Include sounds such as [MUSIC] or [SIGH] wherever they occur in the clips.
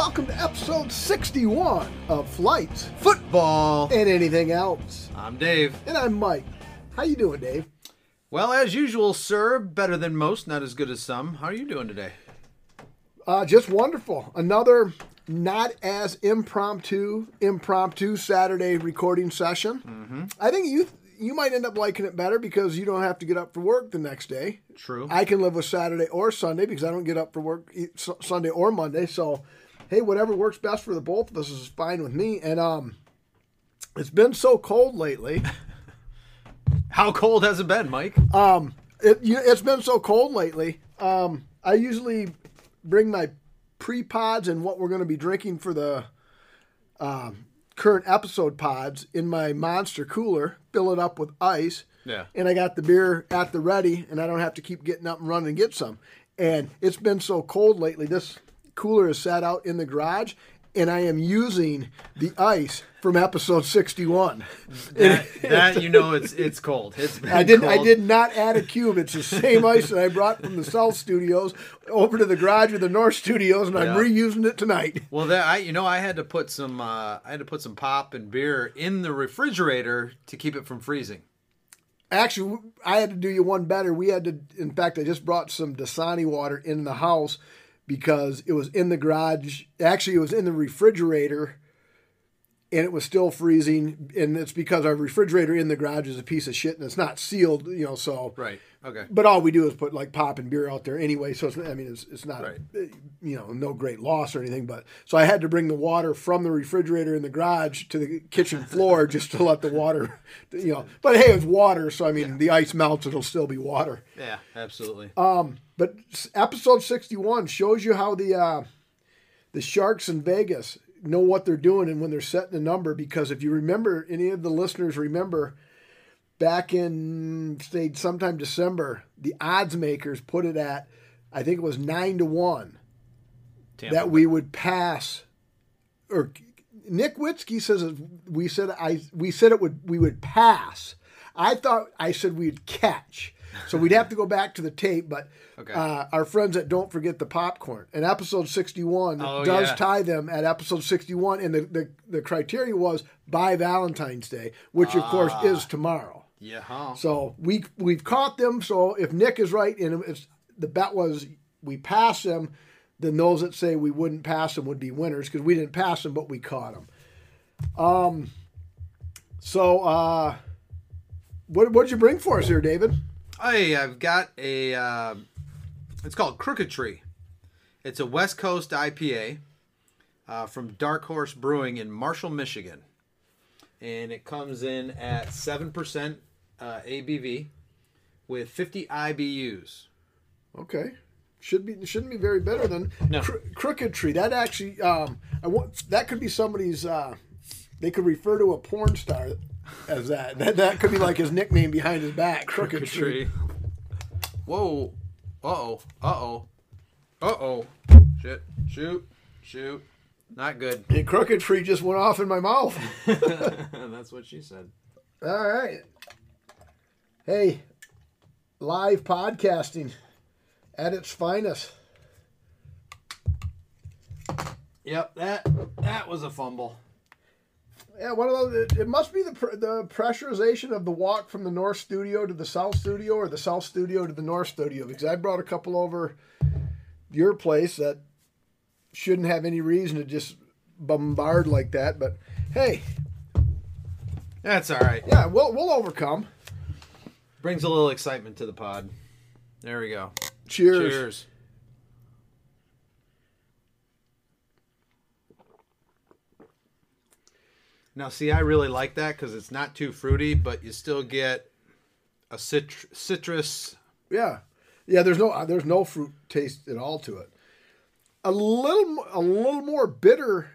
Welcome to episode 61 of Flights Football. and Anything Else. I'm Dave. And I'm Mike. How you doing, Dave? Well, as usual, sir, better than most, not as good as some. How are you doing today? Uh, just wonderful. Another not as impromptu, impromptu Saturday recording session. I think you you might end up liking it better because you don't have to get up for work the next day. True. I can live with Saturday or Sunday because I don't get up for work Sunday or Monday. So, hey, whatever works best for the both of us is fine with me. And um, it's been so cold lately. [LAUGHS] How cold has it been, Mike? Um, it, you, it's been so cold lately. Um, I usually bring my pre pods and what we're going to be drinking for the um, current episode pods in my monster cooler, fill it up with ice. Yeah. And I got the beer at the ready, and I don't have to keep getting up and running and get some. And it's been so cold lately. This cooler is sat out in the garage, and I am using the ice from episode 61. That, [LAUGHS] that you know, it's it's cold. It's I did. I cold. did not add a cube. It's the same ice that I brought from the South Studios over to the garage of the North Studios, and I'm reusing it tonight. Well, that I you know I had to put some uh, I had to put some pop and beer in the refrigerator to keep it from freezing. Actually, I had to do you one better. We had to. In fact, I just brought some Dasani water in the house because it was in the garage. Actually, it was in the refrigerator, and it was still freezing. And it's because our refrigerator in the garage is a piece of shit, and it's not sealed. You know, so Right. Okay. But all we do is put like pop and beer out there anyway. So it's, I mean, it's, it's not, Right. you know, no great loss or anything. But so I had to bring the water from the refrigerator in the garage to the kitchen floor just to let the water, [LAUGHS] you know. But hey, it's water, so I mean, the ice melts, it'll still be water. Yeah. Absolutely. But episode sixty-one shows you how the uh, the sharks in Vegas know what they're doing and when they're setting a number. Because if you remember, any of the listeners remember back in say sometime December, the odds makers put it at I think it was nine to one Tampa. that we would pass. Or Nick Witzke says we said I we said it would we would pass. I thought I said we'd catch. So we'd have to go back to the tape, but Okay. uh, our friends at Don't Forget the Popcorn and episode 61 Oh, does yeah. tie them at episode 61. And the, the, the criteria was by Valentine's Day, which of course Ah. is tomorrow. Yeah. Huh. So we we've caught them. So if Nick is right, and it's the bet was we pass them, then those that say we wouldn't pass them would be winners because we didn't pass them, but we caught them. Um. So uh, what what'd you bring for us here, David? Hey, I've got a. Uh, it's called Crooked Tree. It's a West Coast IPA uh, from Dark Horse Brewing in Marshall, Michigan, and it comes in at seven percent uh, ABV with fifty IBUs. Okay. Should be shouldn't be very better than No. Cro- crooked tree. That actually, um, I want that could be somebody's. Uh, they could refer to a porn star as that. [LAUGHS] That that could be like his nickname behind his back. Crooked, tree. Whoa. Uh oh. Uh oh. Uh oh. Shit. Shoot. Shoot. Not good. And crooked tree just went off in my mouth. [LAUGHS] That's what she said. All right. Hey, live podcasting at its finest. Yep. That that was a fumble. Yeah, one of those. It, it must be the pr- the pressurization of the walk from the north studio to the south studio, or the south studio to the north studio. Because I brought a couple over your place that shouldn't have any reason to just bombard like that. But hey, That's all right. yeah, we'll we'll overcome. Brings a little excitement to the pod. There we go. Cheers. Cheers. Now, see, I really like that because it's not too fruity, but you still get a citr- citrus. Yeah, yeah. There's no there's no fruit taste at all to it. A little a little more bitter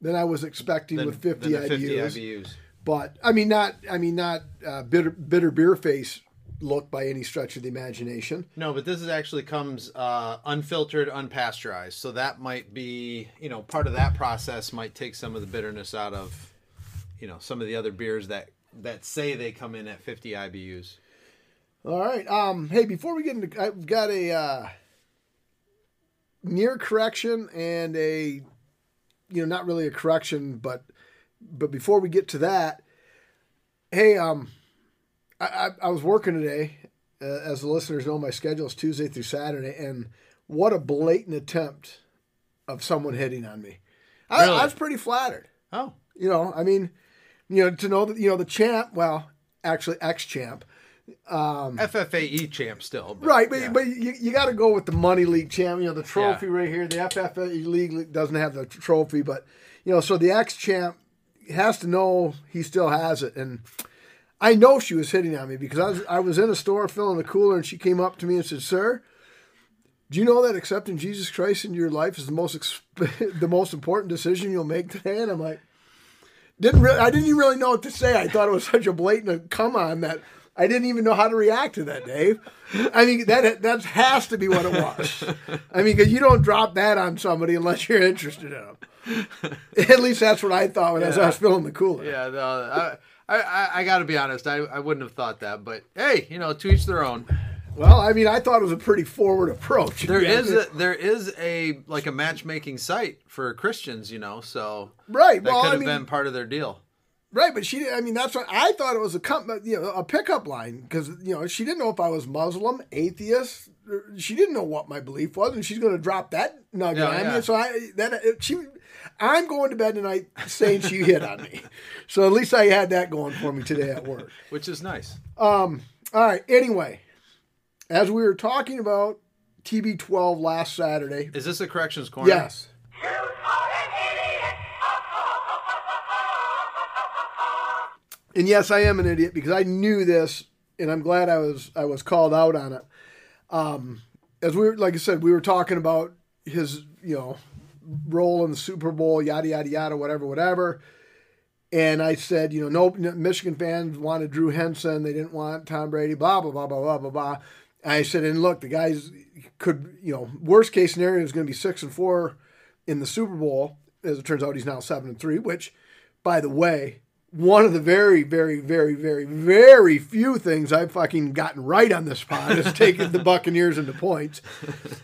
than I was expecting than- with 50 than the 50 IBUs. IBUs. But I mean, not I mean not uh, bitter bitter beer face look by any stretch of the imagination. No, but this is actually comes uh, unfiltered, unpasteurized. So that might be, you know, part of that process might take some of the bitterness out of, you know, some of the other beers that that say they come in at 50 IBUs. All right. Um. Hey, before we get into, I've got a uh, near correction and a you know, not really a correction, but but before we get to that, hey, um, I I, I was working today. Uh, as the listeners know, my schedule is Tuesday through Saturday, and what a blatant attempt of someone hitting on me. I, Really? I was pretty flattered. Oh, You know, I mean, you know, to know that you know the champ. Well, actually, ex champ. FFAE E champ still. but Right, but, yeah. but you, you got to go with the money league champ. You know, the trophy right here. The FFA league doesn't have the trophy, but you know, so the ex champ has to know he still has it. And I know she was hitting on me because I was I was in a store filling the cooler, and she came up to me and said, "Sir." Do you know that accepting Jesus Christ into your life is the most exp- [LAUGHS] the most important decision you'll make today? And I'm like, didn't really, I didn't even really know what to say. I thought it was [LAUGHS] such a blatant uh, come on that I didn't even know how to react to that, Dave. I mean, that that has to be what it was. I mean, because you don't drop that on somebody unless you're interested in them. At least that's what I thought when I was- I was filling the cooler. Yeah, no, I, I, I, I got to be honest. I, I wouldn't have thought that, but hey, you know, to each their own. Well, I mean, I thought it was a pretty forward approach. There Yeah. is a, there is a like a matchmaking site for Christians, you know, so right. that Well, could I mean, been part of their deal. Right, but she. I mean, that's what I thought it was a com- you know a pickup line because you know she didn't know if I was Muslim, atheist. She didn't know what my belief was, and she's going to drop that nugget Yeah, on yeah. me. So I that she, I'm going to bed tonight saying she hit on me. So at least I had that going for me today at work. which is nice. All right. Anyway, as we were talking about TB12 last Saturday, Is this a corrections corner? yes. And yes, I am an idiot because I knew this, and I'm glad I was I was called out on it. Um, as we were, like I said, we were talking about his, you know, role in the Super Bowl, yada yada yada, whatever, whatever. And I said, you know, no, Michigan fans wanted Drew Henson, they didn't want Tom Brady, blah blah blah blah blah blah blah. And I said, and look, the guys could, you know, worst case scenario is going to be six and four in the Super Bowl. As it turns out, he's now seven and three. Which, by the way, one of the very, very, very, very, very few things I've fucking gotten right on this pod is taking the [LAUGHS] Buccaneers into points.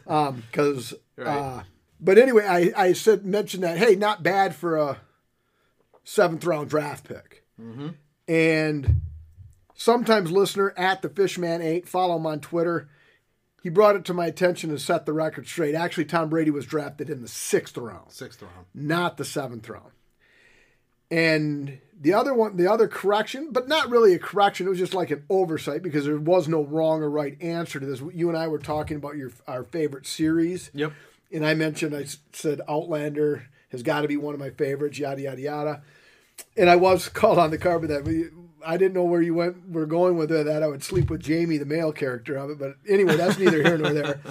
Because, Right. uh, but anyway, I, I said mentioned that hey, not bad for a seventh round draft pick. Mm-hmm. And sometimes listener at the Fishman Eight, follow him on Twitter. He brought it to my attention and set the record straight. Actually, Tom Brady was drafted in the sixth round Sixth round. not the seventh round. And the other one, the other correction, but not really a correction. It was just like an oversight because there was no wrong or right answer to this. You and I were talking about your our favorite series, Yep. And I mentioned I said Outlander has got to be one of my favorites. Yada yada yada. And I was [LAUGHS] called on the carpet that but I didn't know where you went. Were going with it, that I would sleep with Jamie, the male character of it. But anyway, that's neither here nor there. [LAUGHS]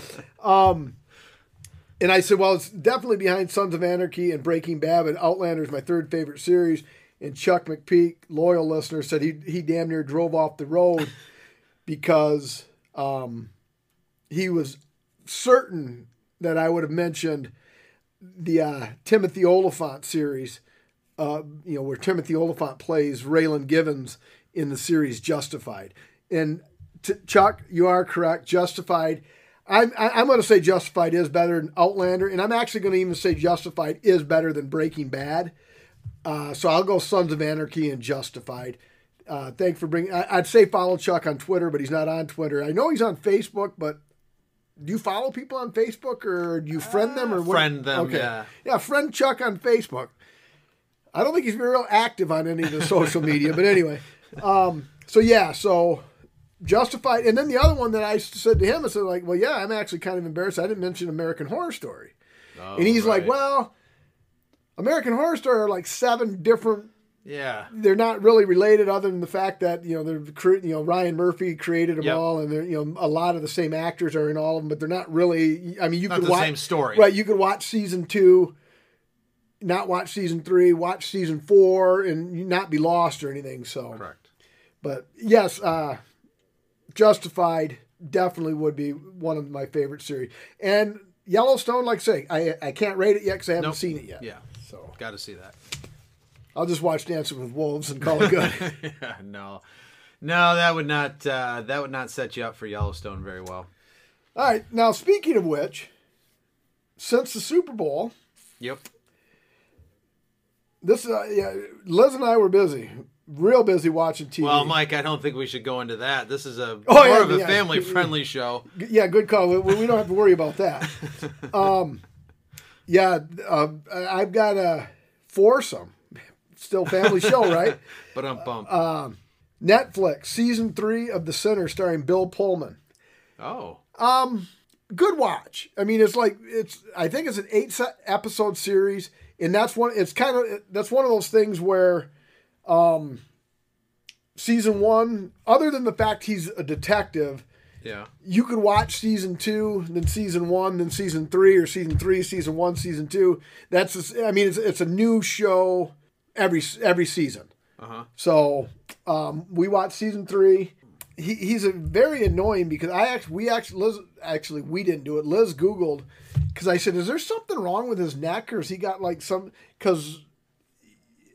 And I said, well, it's definitely behind Sons of Anarchy and Breaking Bad, but Outlander is my third favorite series. And Chuck McPeak, loyal listener, said he he damn near drove off the road [LAUGHS] because um, he was certain that I would have mentioned the uh, Timothy Olyphant series, uh, you know, where Timothy Olyphant plays Raylan Givens in the series Justified. And t- Chuck, you are correct. Justified. I'm, I'm going to say Justified is better than Outlander, and I'm actually going to even say Justified is better than Breaking Bad. Uh, so I'll go Sons of Anarchy and Justified. Uh, thank for bringing. I, I'd say follow Chuck on Twitter, but he's not on Twitter. I know he's on Facebook, but do you follow people on Facebook or do you friend them or what? friend them, yeah. yeah. Friend Chuck on Facebook. I don't think he's been real active on any of the social media, but anyway. Um, so yeah, so Justified, and then the other one that I said to him, I said like, well, yeah, I'm actually kind of embarrassed. I didn't mention American Horror Story, and he's like, well, American Horror Story are like seven different Yeah. they're not really related other than the fact that you know they're you know Ryan Murphy created them Yep. all and they're you know a lot of the same actors are in all of them but they're not really I mean you Not could the watch same story. right you could watch season 2 not watch season 3 watch season 4 and not be lost or anything so Correct. but yes uh Justified definitely would be one of my favorite series and Yellowstone like I say I I can't rate it yet because I haven't Nope. seen it yet Yeah. so Got to see that. I'll just watch Dancing with Wolves and call it good [LAUGHS] yeah, no. No, that would not uh, that would not set you up for Yellowstone very well. All right. Now, speaking of which, since the Super Bowl, Yep. this uh, yeah, Liz and I were busy, real busy watching TV. Well, Mike, I don't think we should go into that. This is a [LAUGHS] Oh, more yeah, of a yeah. family-friendly [LAUGHS] show. yeah, good call. We, we don't have to worry about that. Um, yeah, uh, I've got a foursome, still family show, right? [LAUGHS] But I'm bummed. Uh, Netflix season three of The Sinner, starring Bill Pullman. oh, Um, good watch. I mean, it's like it's. I think it's an eight episode series, and that's one. It's kind of that's one of those things where, um, season one, other than the fact he's a detective, yeah. you could watch season two, then season one, then season three, or season three, season one, season two. That's. just- I mean, it's it's a new show every every season. Uh huh. So um, we watched season three. He, he's a very annoying because I actually we actually Liz actually we didn't do it. Liz googled because I said, "Is there something wrong with his neck, or has he got like some?" Because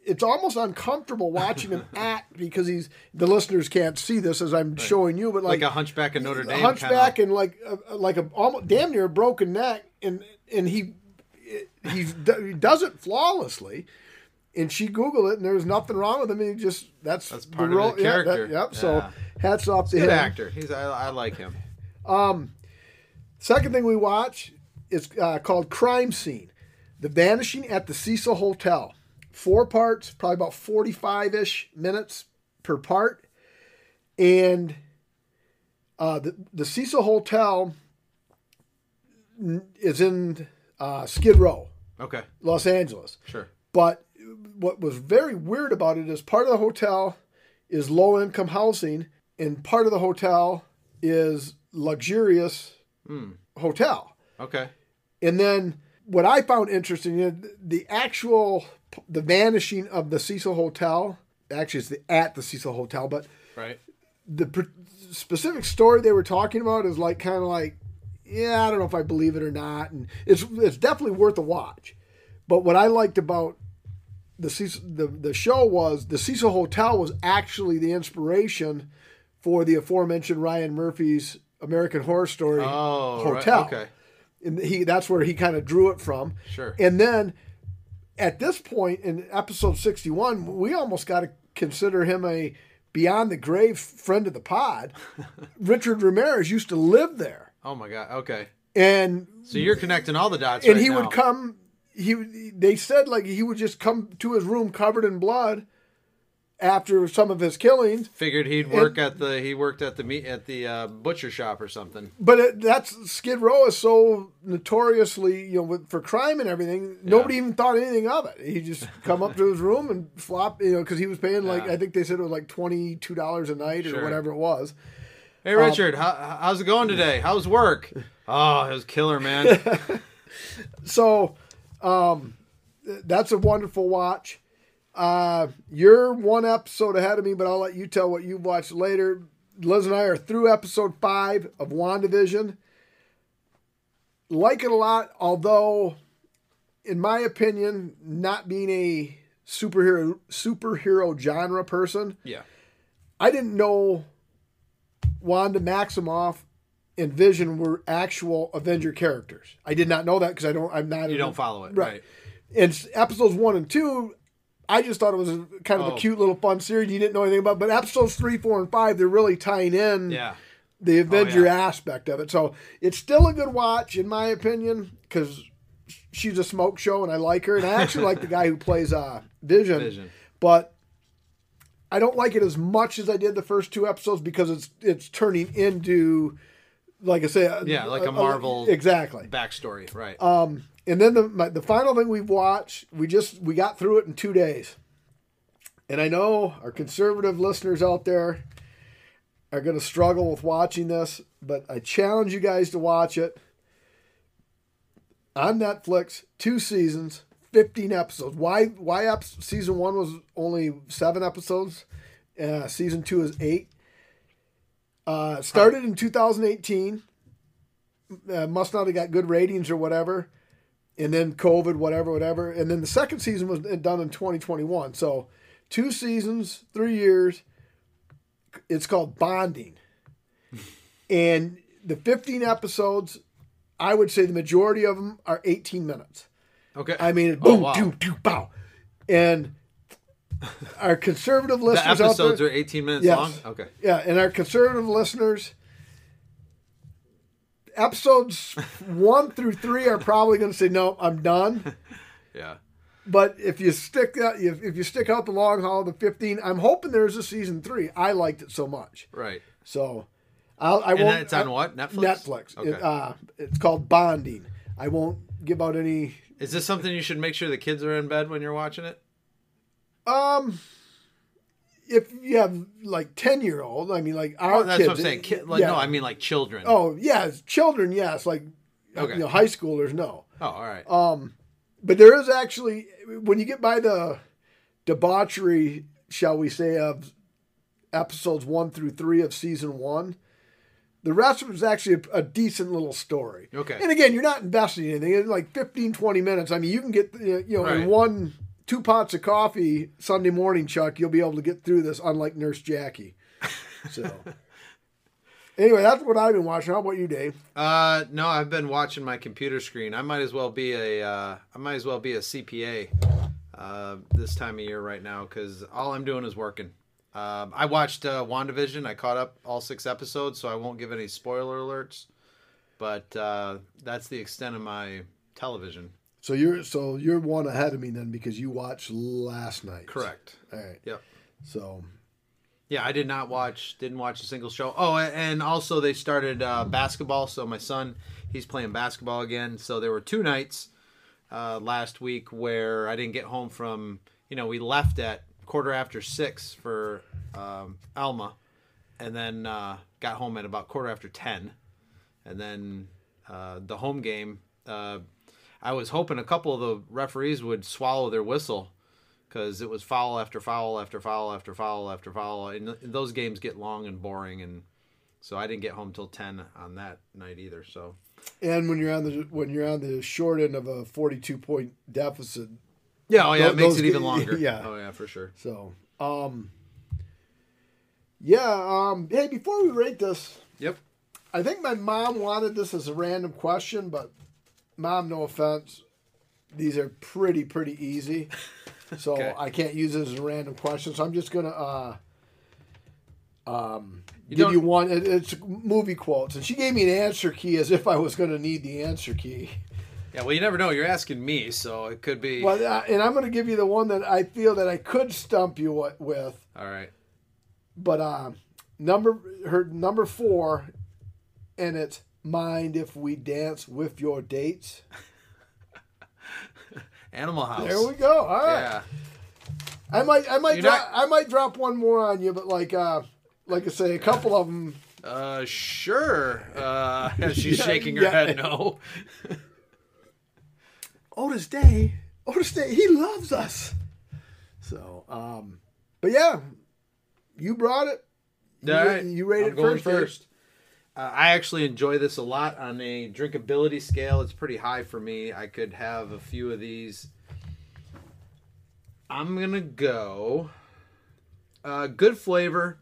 it's almost uncomfortable watching him [LAUGHS] act because he's the listeners can't see this as I'm showing you, but Like, like, a Hunchback of Notre Dame. A hunchback kinda. and like a, like a almost damn near a broken neck, and and he he he does it flawlessly. And she googled it, and there's nothing wrong with him. He just that's That's part of the yeah, that- character. yep. So hats off to Good him. actor. He's. I, I like him. Um, Second thing we watch is uh, called Crime Scene: The Vanishing at the Cecil Hotel. Four parts, probably about forty-five ish minutes per part, and uh, the the Cecil Hotel is in uh, Skid Row, Okay. Los Angeles. Sure. But what was very weird about it is part of the hotel is low income housing, and part of the hotel is luxurious hmm. hotel. Okay. And then what I found interesting is the actual the vanishing of the Cecil Hotel. Actually, it's the, at the Cecil Hotel, but Right. the pr- specific story they were talking about is like kind of like, yeah, I don't know if I believe it or not, and it's it's definitely worth a watch. But what I liked about the the the show was the Cecil Hotel was actually the inspiration for the aforementioned Ryan Murphy's American Horror Story Oh. right, hotel. Okay. And he that's where he kind of drew it from. Sure. And then at this point in episode 61, we almost got to consider him a beyond the grave friend of the pod. [LAUGHS] Richard Ramirez used to live there. Oh my God. Okay. And So you're connecting all the dots. and right he now. would come he they said like he would just come to his room covered in blood after some of his killings. Figured he'd work at the he worked at the meat at the uh, butcher shop or something. But it, that's Skid Row is so notoriously, you know, for crime and everything. Nobody even thought anything of it. He just [LAUGHS] come up to his room and flop, you know, because he was paying like Yeah. I think they said it was like twenty two dollars a night or Sure. whatever it was. Hey Richard, how, how's it going today? How's work? [LAUGHS] Oh, it was killer, man. [LAUGHS] So, um, that's a wonderful watch. Uh, you're one episode ahead of me, but I'll let you tell what you've watched later. Liz and I are through episode five of WandaVision. Like it a lot, although, in my opinion, not being a superhero superhero genre person, yeah. I didn't know Wanda Maximoff and Vision were actual Avenger characters. I did not know that because I don't. I'm not. You don't follow it, Right. right? In episodes one and two, I just thought it was a, kind of Oh. a cute little fun series. You didn't know anything about. But episodes three, four, and five, they're really tying in Yeah. the Avenger Oh, yeah. aspect of it. So it's still a good watch, in my opinion, because she's a smoke show and I like her, and I actually like the [LAUGHS] guy who plays uh, Vision. Vision. But I don't like it as much as I did the first two episodes because it's it's turning into, like I say, a- Yeah, like a Marvel- exactly. Backstory, right? Um, and then the my, the final thing we've watched, we just we got through it in two days. And I know our conservative listeners out there are going to struggle with watching this, but I challenge you guys to watch it on Netflix. Two seasons, fifteen episodes. Why? Why? Ep- season one was only seven episodes. Uh, season two is eight. Uh, started in 2018 uh, must not have got good ratings or whatever. And then COVID, whatever, whatever. And then the second season was done in 2021. So two seasons, three years. It's called Bonding. [LAUGHS] and the 15 episodes, I would say the majority of them are 18 minutes. okay. I mean, Oh, boom, wow. doo, doo, bow. And our conservative The listeners out episodes there, are 18 minutes Yes. long. Okay. yeah, and our conservative listeners, episodes [LAUGHS] one through three are probably going to say, "No, I'm done." [LAUGHS] Yeah. But if you stick that, if, if you stick out the long haul, the 15, I'm hoping there's a season three. I liked it so much, Right. so I'll, I And won't. that's on what? Netflix? Netflix. Okay. It, uh, it's called Bonding. I won't give out any. Is this something you should make sure the kids are in bed when you're watching it? Um, if you have like ten year old, I mean, like our Oh, that's kids, what I'm saying. Kid, like, yeah. No, I mean like children. Oh yes, children, yes. Like Okay. you know, high schoolers, no. Oh, all right. Um, but there is actually when you get by the debauchery, shall we say, of episodes one through three of season one. The rest of it is actually a, a decent little story. Okay. And again, you're not investing in anything. It's like 15, 20 minutes. I mean, you can get, you know, Right. in one, two pots of coffee Sunday morning, Chuck, you'll be able to get through this, unlike Nurse Jackie. So, [LAUGHS] anyway, that's what I've been watching. How about you, Dave? Uh, no, I've been watching my computer screen. I might as well be a uh, I might as well be a CPA uh, this time of year right now because all I'm doing is working. Um, I watched uh, WandaVision. I caught up all six episodes, so I won't give any spoiler alerts. But uh, that's the extent of my television. So you're so you're one ahead of me then because you watched last night. Correct. All right. Yep. So Yeah, I did not watch. Didn't watch a single show. Oh, and also they started uh, basketball. So my son, he's playing basketball again. So there were two nights uh, last week where I didn't get home from. You know, we left at quarter after six for um, Alma, and then uh, got home at about quarter after ten, and then uh, the home game. Uh, I was hoping a couple of the referees would swallow their whistle because it was foul after foul after foul after foul after foul, and th- those games get long and boring, and so I didn't get home till ten on that night either. So and when you're on the when you're on the short end of a 42 point deficit, yeah, oh yeah, Tho- it makes it even [LAUGHS] longer. yeah. oh yeah, for sure. so um yeah, um hey, before we rate this, Yep. I think my mom wanted this as a random question, but mom, no offense, these are pretty pretty easy. [LAUGHS] So Okay. I can't use it as a random question. So I'm just gonna uh, um, You give you one. It, it's movie quotes, and she gave me an answer key as if I was gonna need the answer key. Yeah, well, you never know. You're asking me, so it could be. Well, uh, and I'm gonna give you the one that I feel that I could stump you with. All right. But uh, number her number four, and it's mind if we dance with your dates. [LAUGHS] Animal House. There we go. All right. Yeah. I might I might drop not- I might drop one more on you, but like uh like I say, a couple of them. Uh, sure. Uh, [LAUGHS] she's Yeah, shaking her yeah. head no. [LAUGHS] Otis Day, Otis Day, he loves us. So, um, but yeah, you brought it. You, All right. you rated I'm going first. First. Uh, I actually enjoy this a lot on a drinkability scale. It's pretty high for me. I could have a few of these. I'm gonna go. Uh, good flavor.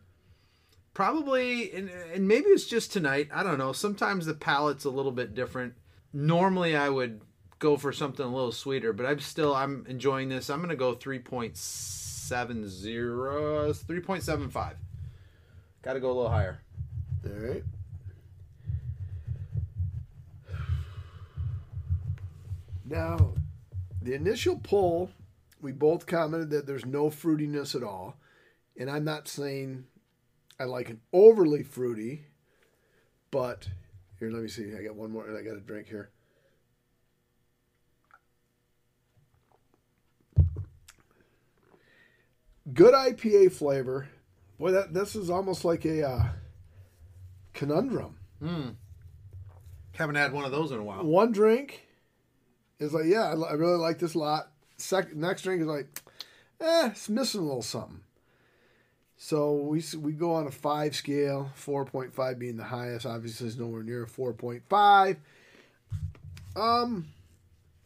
Probably, and, and maybe it's just tonight. I don't know. Sometimes the palate's a little bit different. Normally, I would go for something a little sweeter, but I'm still I'm enjoying this. I'm gonna go 3.70, 3.75. Got to go a little higher. All right. Now, the initial poll, we both commented that there's no fruitiness at all. And I'm not saying I like an overly fruity, but here, let me see. I got one more, and I got a drink here. Good IPA flavor. Boy, that this is almost like a uh, conundrum. Haven't had one of those in a while. One drink is like, yeah, I, really like this lot. Second, next drink is like, eh, it's missing a little something. So we we go on a five scale, four point five being the highest. Obviously, is nowhere near four point five. Um,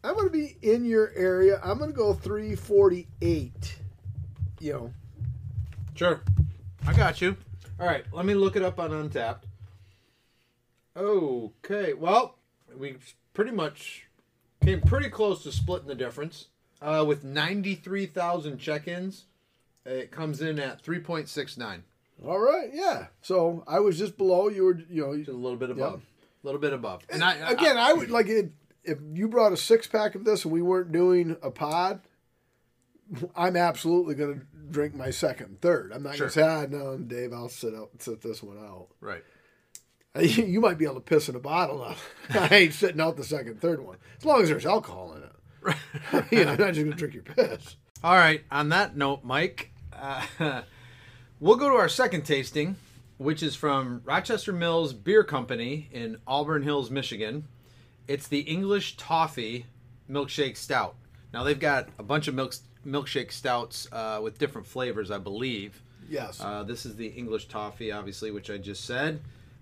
I'm gonna be in your area. I'm gonna go three forty eight. You know, Sure. I got you. All right, let me look it up on Untappd. Okay, well, we pretty much came pretty close to splitting the difference. Uh, with 93,000 check-ins, it comes in at 3.69. All right, yeah. So I was just below. You were, you know, Just a little bit above. A little bit above. And I, I- again, I would like it if you brought a six pack of this and we weren't doing a pod. I'm absolutely going to drink my second, third. I'm not Sure. going to say, ah, no, Dave, I'll sit out, sit this one out. right. [LAUGHS] You might be able to piss in a bottle. Now. [LAUGHS] I ain't sitting out the second, third one as long as there's alcohol in it. [LAUGHS] you know, I'm not just going to drink your piss. All right. On that note, Mike, uh, we'll go to our second tasting, which is from Rochester Mills Beer Company in Auburn Hills, Michigan. It's the English Toffee Milkshake Stout. Now they've got a bunch of milk milkshake stouts uh, with different flavors, I believe. Yes, Uh, this is the English Toffee, obviously, which I just said.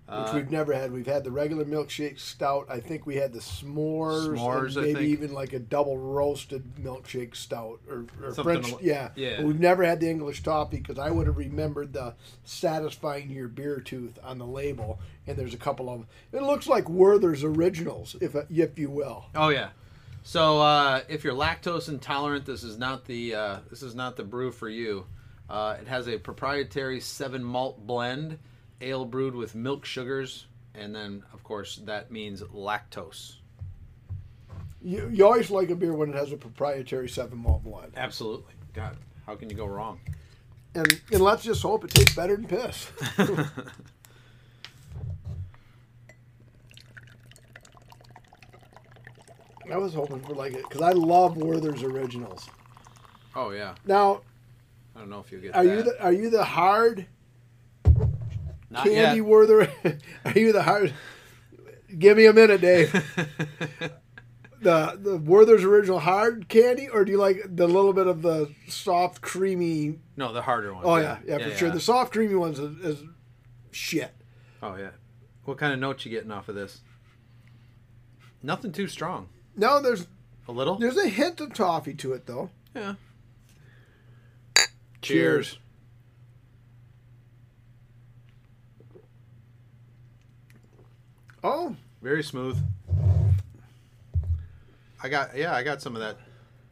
Which we've never had. We've had the regular milkshake stout. I think we had the s'mores, S'mores, maybe even like a double roasted milkshake stout or, or French. yeah, yeah. But we've never had the English toffee because I would have remembered the satisfying your beer tooth on the label. And there's a couple of. It looks like Werther's originals, if if you will. Oh yeah. So uh, if you're lactose intolerant, this is not the uh, this is not the brew for you. Uh, it has a proprietary seven malt blend, ale brewed with milk sugars, and then of course that means lactose. You, you always like a beer when it has a proprietary seven malt blend. Absolutely. God, how can you go wrong? And and let's just hope it tastes better than piss. [LAUGHS] I was hoping for like it because I love Werther's originals. Oh yeah. Now, I don't know if you get are that. you the are you the hard Not candy yet. Werther? [LAUGHS] are you the hard? Give me a minute, Dave. [LAUGHS] the the Werther's original hard candy, or do you like the little bit of the soft creamy? no, the harder one. Oh yeah, yeah, for sure. The soft creamy ones is, is shit. Oh yeah. What kind of notes you getting off of this? Nothing too strong. No, there's A little. there's a hint of toffee to it though. Yeah. Cheers. Oh, Very smooth. I got yeah, I got some of that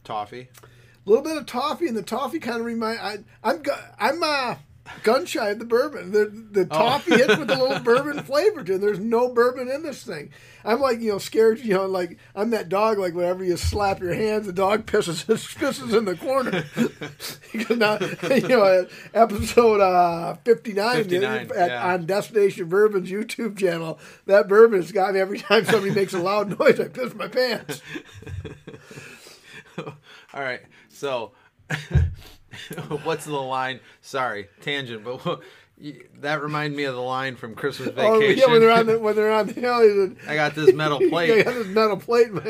toffee. a little bit of toffee, and the toffee kind of remind. I, I'm I'm uh, gun shy of the bourbon. The the toffee hits with a little [LAUGHS] bourbon flavor to it. There's no bourbon in this thing. I'm like you know scared. You know like I'm that dog. Like whenever you slap your hands, the dog pisses [LAUGHS] pisses in the corner. [LAUGHS] because now you know episode uh, 59, 59, at, yeah. on Destination Bourbon's YouTube channel. That bourbon has got me every time somebody makes a loud noise. I piss my pants. All right. So, [LAUGHS] what's the line? Sorry, tangent, but [LAUGHS] that reminded me of the line from Christmas Vacation. Oh, yeah, when they're on the when they're on the [LAUGHS] hill, said, I got this metal plate I got this metal plate, man.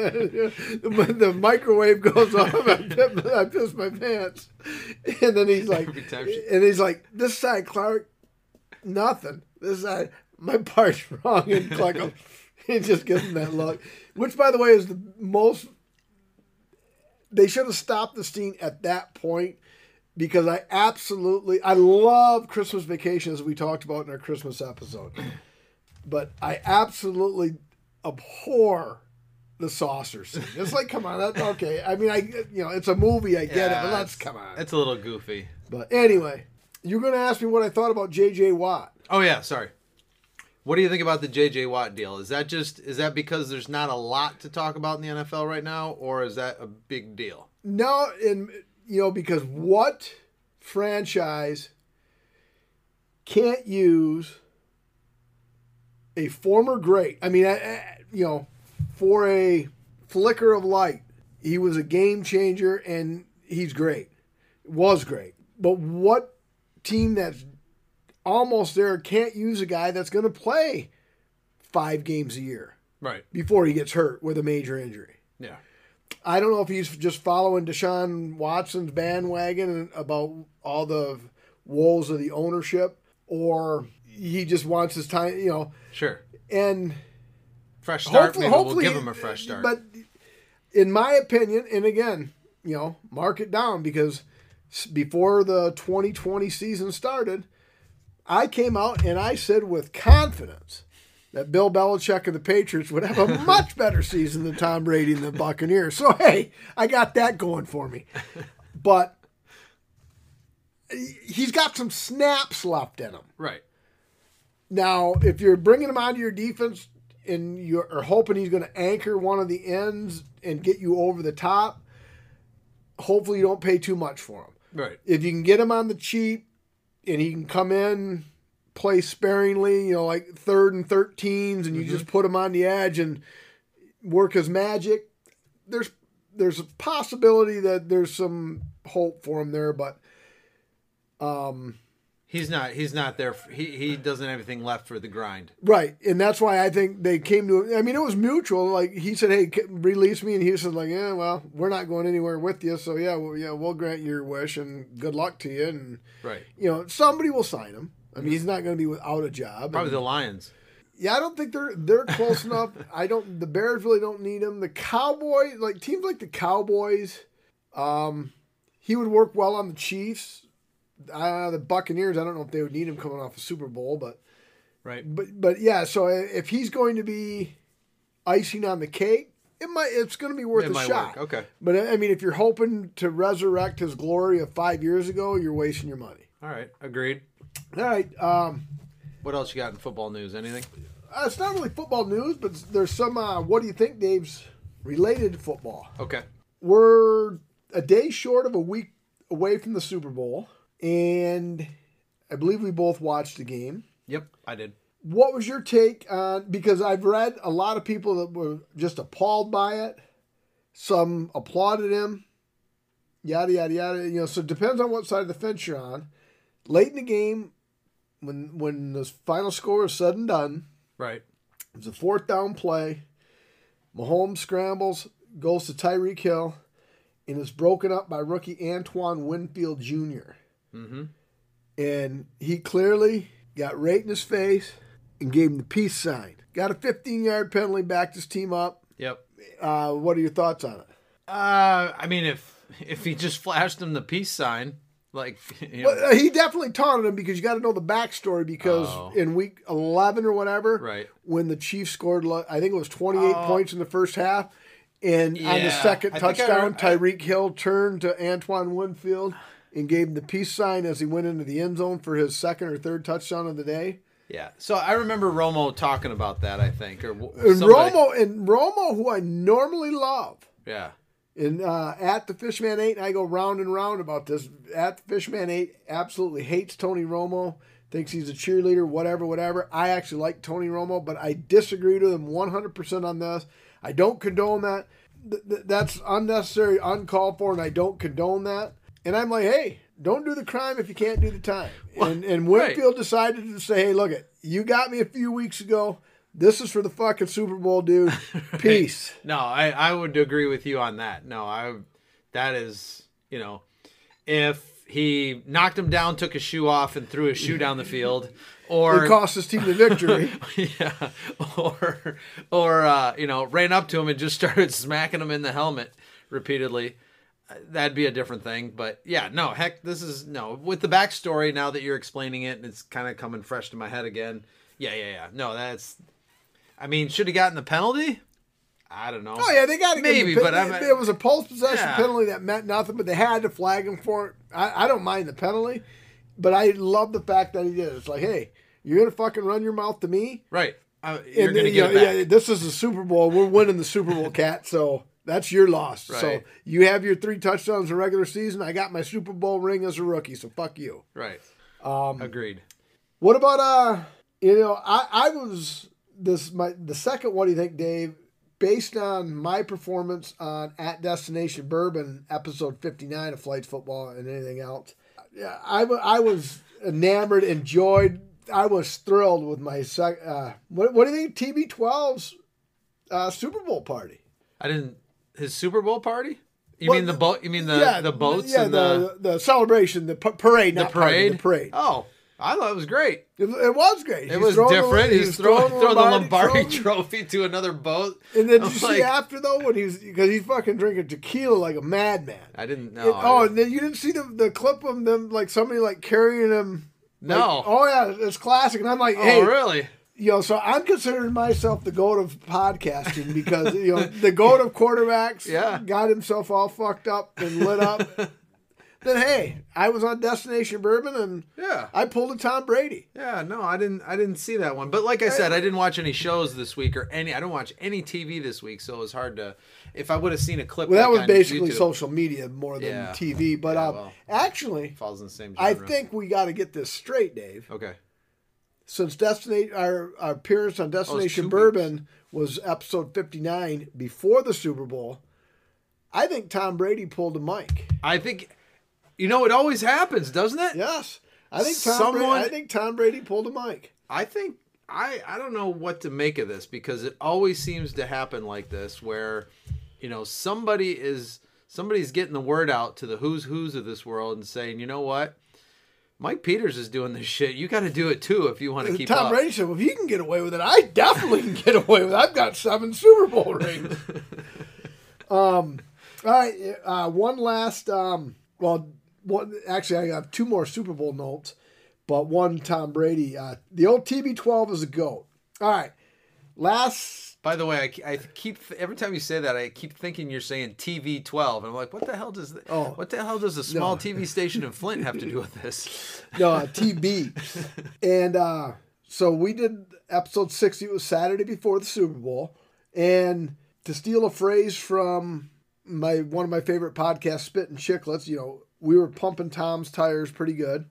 The microwave goes off, I piss, I piss my pants. And then he's like, Every time she- and he's like, this side, Clark, nothing. This side, my part's wrong. And Clark goes, he just gives him that look. Which, by the way, is the most. They should have stopped the scene at that point because I absolutely I love Christmas Vacation as we talked about in our Christmas episode, but I absolutely abhor the saucer scene. It's like, come on, that's okay. I mean, I you know, it's a movie, I get it, but Yeah, let's come on. It's a little goofy. But anyway, you're going to ask me what I thought about J.J. Watt. Oh yeah, sorry. What do you think about the J.J. Watt deal? Is that just is that because there's not a lot to talk about in the NFL right now, or is that a big deal? No, and you know because what franchise can't use a former great? I mean, I, I- you know, for a flicker of light, he was a game changer, and he's great, was great. But what team that's almost there can't use a guy that's going to play five games a year Right. before he gets hurt with a major injury? Yeah. I don't know if he's just following Deshaun Watson's bandwagon about all the woes of the ownership, or he just wants his time, you know. Sure. And Fresh start. hopefully, Maybe hopefully, we'll give him a fresh start. But in my opinion, and again, you know, mark it down because before the 2020 season started, I came out and I said with confidence that Bill Belichick and the Patriots would have a [LAUGHS] much better season than Tom Brady and the Buccaneers. So hey, I got that going for me. But he's got some snaps left in him. Right. Now, if you're bringing him onto your defense and you're hoping he's going to anchor one of the ends and get you over the top, hopefully you don't pay too much for him. Right. If you can get him on the cheap and he can come in, play sparingly, you know, like third and 13s, and you just put them on the edge and work his magic, there's there's a possibility that there's some hope for him there, but um, He's not. He's not there. For, he he doesn't have anything left for the grind. Right, and that's why I think they came to. I mean, it was mutual. Like he said, "Hey, release me," and he said, "Like, yeah, well, we're not going anywhere with you, so yeah, well, yeah, we'll grant your wish and good luck to you." And Right. you know, somebody will sign him. I mean, he's not going to be without a job. Probably And- the Lions. yeah, I don't think they're they're close [LAUGHS] enough. I don't. The Bears really don't need him. The Cowboys, like teams like the Cowboys, um, he would work well on the Chiefs. Uh, the Buccaneers, I don't know if they would need him coming off a Super Bowl, but Right. but but yeah. So if he's going to be icing on the cake, it might it's going to be worth It a shot. work. Okay. But I mean, if you're hoping to resurrect his glory of five years ago, you're wasting your money. All right. Agreed. All right. Um, What else you got in football news? Anything? uh, it's not really football news, but there's some. Uh, what do you think, Dave's related to football? Okay. We're a day short of a week away from the Super Bowl, and I believe we both watched the game. Yep. I did. What was your take on? Because I've read a lot of people that were just appalled by it. Some applauded him. Yada yada yada. You know, so it depends on what side of the fence you're on. Late in the game, when when the final score is said and done, Right. it was a fourth down play. Mahomes scrambles, goes to Tyreek Hill, and is broken up by rookie Antoine Winfield Jr. Mm-hmm. And he clearly got right in his face and gave him the peace sign. Got a 15 yard penalty, backed his team up. Yep. Uh, what are your thoughts on it? Uh, I mean, if if he just flashed him the peace sign, like [LAUGHS] you know, Well, uh, he definitely taunted him because you got to know the backstory. Because Oh. in week 11 or whatever, right? when the Chiefs scored, I think it was 28 Oh. points in the first half. And on the second I think I touchdown, I- Tyreek Hill turned to Antoine Winfield and gave him the peace sign as he went into the end zone for his second or third touchdown of the day. Yeah. So I remember Romo talking about that. I think or w- And Romo, and Romo, who I normally love, Yeah. And uh, at the Fishman Eight, and I go round and round about this. At the Fishman Eight, absolutely hates Tony Romo, thinks he's a cheerleader, whatever, whatever. I actually like Tony Romo, but I disagree with him 100% on this. I don't condone that. Th- th- that's unnecessary, uncalled for, and I don't condone that. And I'm like, hey, don't do the crime if you can't do the time. And and right. Winfield decided to say, hey, look it, you got me a few weeks ago. This is for the fucking Super Bowl, dude. [LAUGHS] Peace. No, I I would agree with you on that. No, I that is you know if he knocked him down, took his shoe off, and threw his shoe down the field, or It cost his team the victory. [LAUGHS] yeah, or or uh, you know ran up to him and just [LAUGHS] started smacking him in the helmet repeatedly. That'd be a different thing, but yeah, no, heck, this is no with the backstory. Now that you're explaining it, and it's kind of coming fresh to my head again. Yeah, yeah, yeah. No, that's. I mean, should have gotten the penalty. I don't know. Oh yeah, they got to Maybe, give but I'm- it was a post possession Yeah. penalty that meant nothing, but they had to flag him for it. I, I don't mind the penalty, but I love the fact that he did. It's like, hey, you're gonna fucking run your mouth to me, Right. Uh, you're and going to you get know, yeah, this is the Super Bowl. We're winning the Super Bowl, cat. So that's your loss. So you have your three touchdowns in regular season. I got my Super Bowl ring as a rookie. So fuck you. Right. Um, Agreed. What about uh you know, I, I was this my the second what do you think, Dave? Based on my performance on at Destination Bourbon episode fifty nine of Flights Football and anything else, yeah, I, I was enamored, enjoyed. I was thrilled with my sec. Uh, what what do you think? TB 12's uh, Super Bowl party. I didn't. His Super Bowl party? You Well, mean the boat? You mean the yeah, the boats Yeah, and the the, the celebration, the parade, the not party, parade? the parade. Oh, I thought it was great. It, it was great. It He's was throwing the- different. He's throwing, throwing the Lombardi trophy. [LAUGHS] trophy to another boat. And then [LAUGHS] you was see after though when he's because he's fucking drinking tequila like a madman. I didn't know. And- oh, and then you didn't see the the clip of them like somebody like carrying him. like- No. oh yeah, it's classic. And I'm like, oh, hey, really? you know, so I'm considering myself the goat of podcasting because you know the goat of quarterbacks [LAUGHS] Yeah. got himself all fucked up and lit up. Then hey, I was on Destination Bourbon and Yeah. I pulled a Tom Brady. Yeah, no, I didn't. I didn't see that one. But like I said, I didn't watch any shows this week or any. I don't watch any TV this week, so it was hard to. If I would have seen a clip, Well, that was basically social media more than Yeah. TV. But Yeah, um, well. actually, falls in the same. I think we got to get this straight, Dave. Okay. Since Destination, our, our appearance on Destination two Bourbon was episode 59 before the Super Bowl, I think Tom Brady pulled a mic. I think, you know, it always happens, doesn't it? Yes, I think Tom. Someone- Brady, I think Tom Brady pulled a mic. I think I I don't know what to make of this because it always seems to happen like this where you know somebody is somebody's getting the word out to the who's who's of this world and saying, "You know what? Mike Peters is doing this shit. You got to do it too if you want to keep Tom up." Brady said, "Well, if you can get away with it, I definitely can get away with it. I've got seven Super Bowl rings." [LAUGHS] um, all right, uh, one last. Um, well, one actually, I have two more Super Bowl notes, but one Tom Brady. Uh, the old TB12 is a goat. All right, last. By the way, I, I keep every time you say that, I keep thinking you're saying TV 12, and I'm like, what the hell does that, Oh. what the hell does a small No. TV station in Flint have to do with this? [LAUGHS] No, uh, TB. and uh, so we did episode 60. It was Saturday before the Super Bowl. And to steal a phrase from my one of my favorite podcasts, Spit and Chicklets, you know, we were pumping Tom's tires pretty good.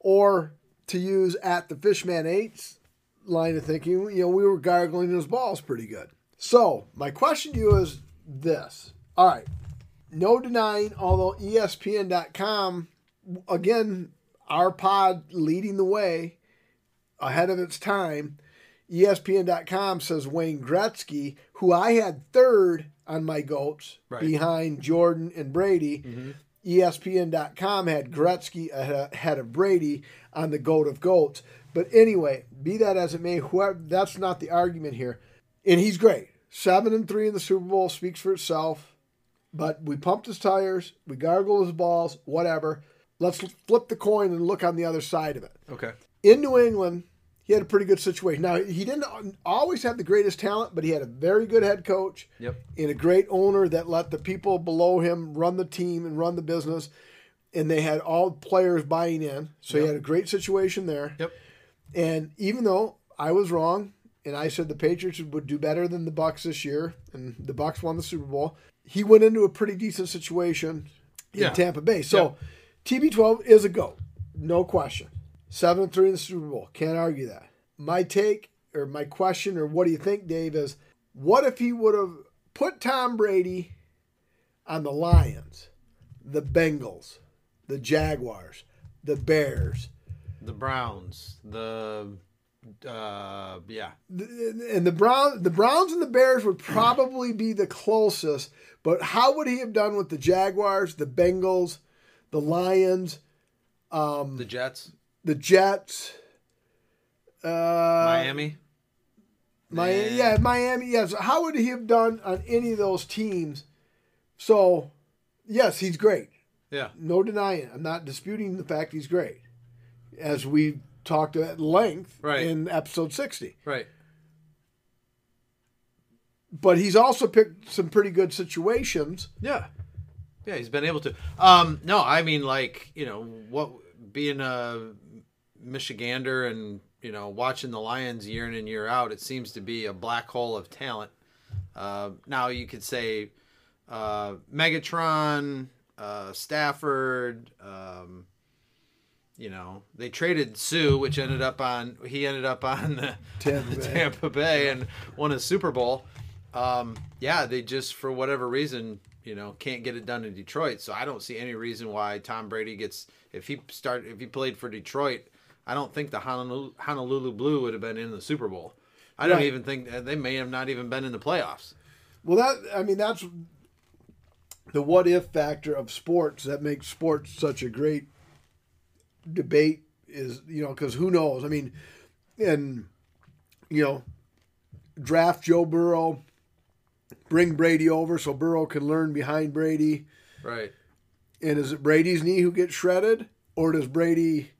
Or to use at the Fishman Eights line of thinking, you know, we were gargling his balls pretty good. So my question to you is this. All right. No denying, although ESPN.com, again, our pod leading the way ahead of its time. ESPN.com says Wayne Gretzky, who I had third on my goats Right. behind Jordan and Brady. E ESPN.com had Gretzky uh, ahead of Brady on the goat of goats. But anyway, be that as it may, whoever that's not the argument here. And he's great. Seven and three in the Super Bowl speaks for itself. But we pumped his tires, we gargled his balls, whatever. Let's flip the coin and look on the other side of it. Okay. In New England, he had a pretty good situation. Now, he didn't always have the greatest talent, but he had a very good head coach Yep. and a great owner that let the people below him run the team and run the business. And they had all players buying in. So he had a great situation there. Yep. And even though I was wrong, and I said the Patriots would do better than the Bucks this year, and the Bucks won the Super Bowl, he went into a pretty decent situation in Yeah. Tampa Bay. So TB12 is a go, no question. Seven and three in the Super Bowl, can't argue that. My take or my question or what do you think, Dave? Is what if he would have put Tom Brady on the Lions, the Bengals, the Jaguars, the Bears, The Browns, the uh, yeah, and the Brown, the Browns and the Bears would probably be the closest. But how would he have done with the Jaguars, the Bengals, the Lions, um, the Jets, the Jets, uh, Miami. Miami? Yeah, Miami. Yes. how would he have done on any of those teams? So, yes, he's great. Yeah. No denying. I'm not disputing the fact he's great, as we talked at length Right. in episode 60. Right. But he's also picked some pretty good situations. Yeah. Yeah, he's been able to. Um, no, I mean, like you know, what being a Michigander and you know watching the Lions year in and year out, it seems to be a black hole of talent. Uh, now you could say uh, Megatron, uh, Stafford. Um, you know, they traded Suh, which ended up on he ended up on the [LAUGHS] Tampa Bay. Tampa Bay and won a Super Bowl. Um, yeah, they just for whatever reason, you know, can't get it done in Detroit. So I don't see any reason why Tom Brady gets if he start if he played for Detroit. I don't think the Honolulu, Honolulu Blue would have been in the Super Bowl. I don't Right. even think they may have not even been in the playoffs. Well, that I mean that's the what if factor of sports that makes sports such a great debate is you know because who knows? I mean, and you know, draft Joe Burrow, bring Brady over so Burrow can learn behind Brady. Right. And is it Brady's knee who gets shredded, or does Brady?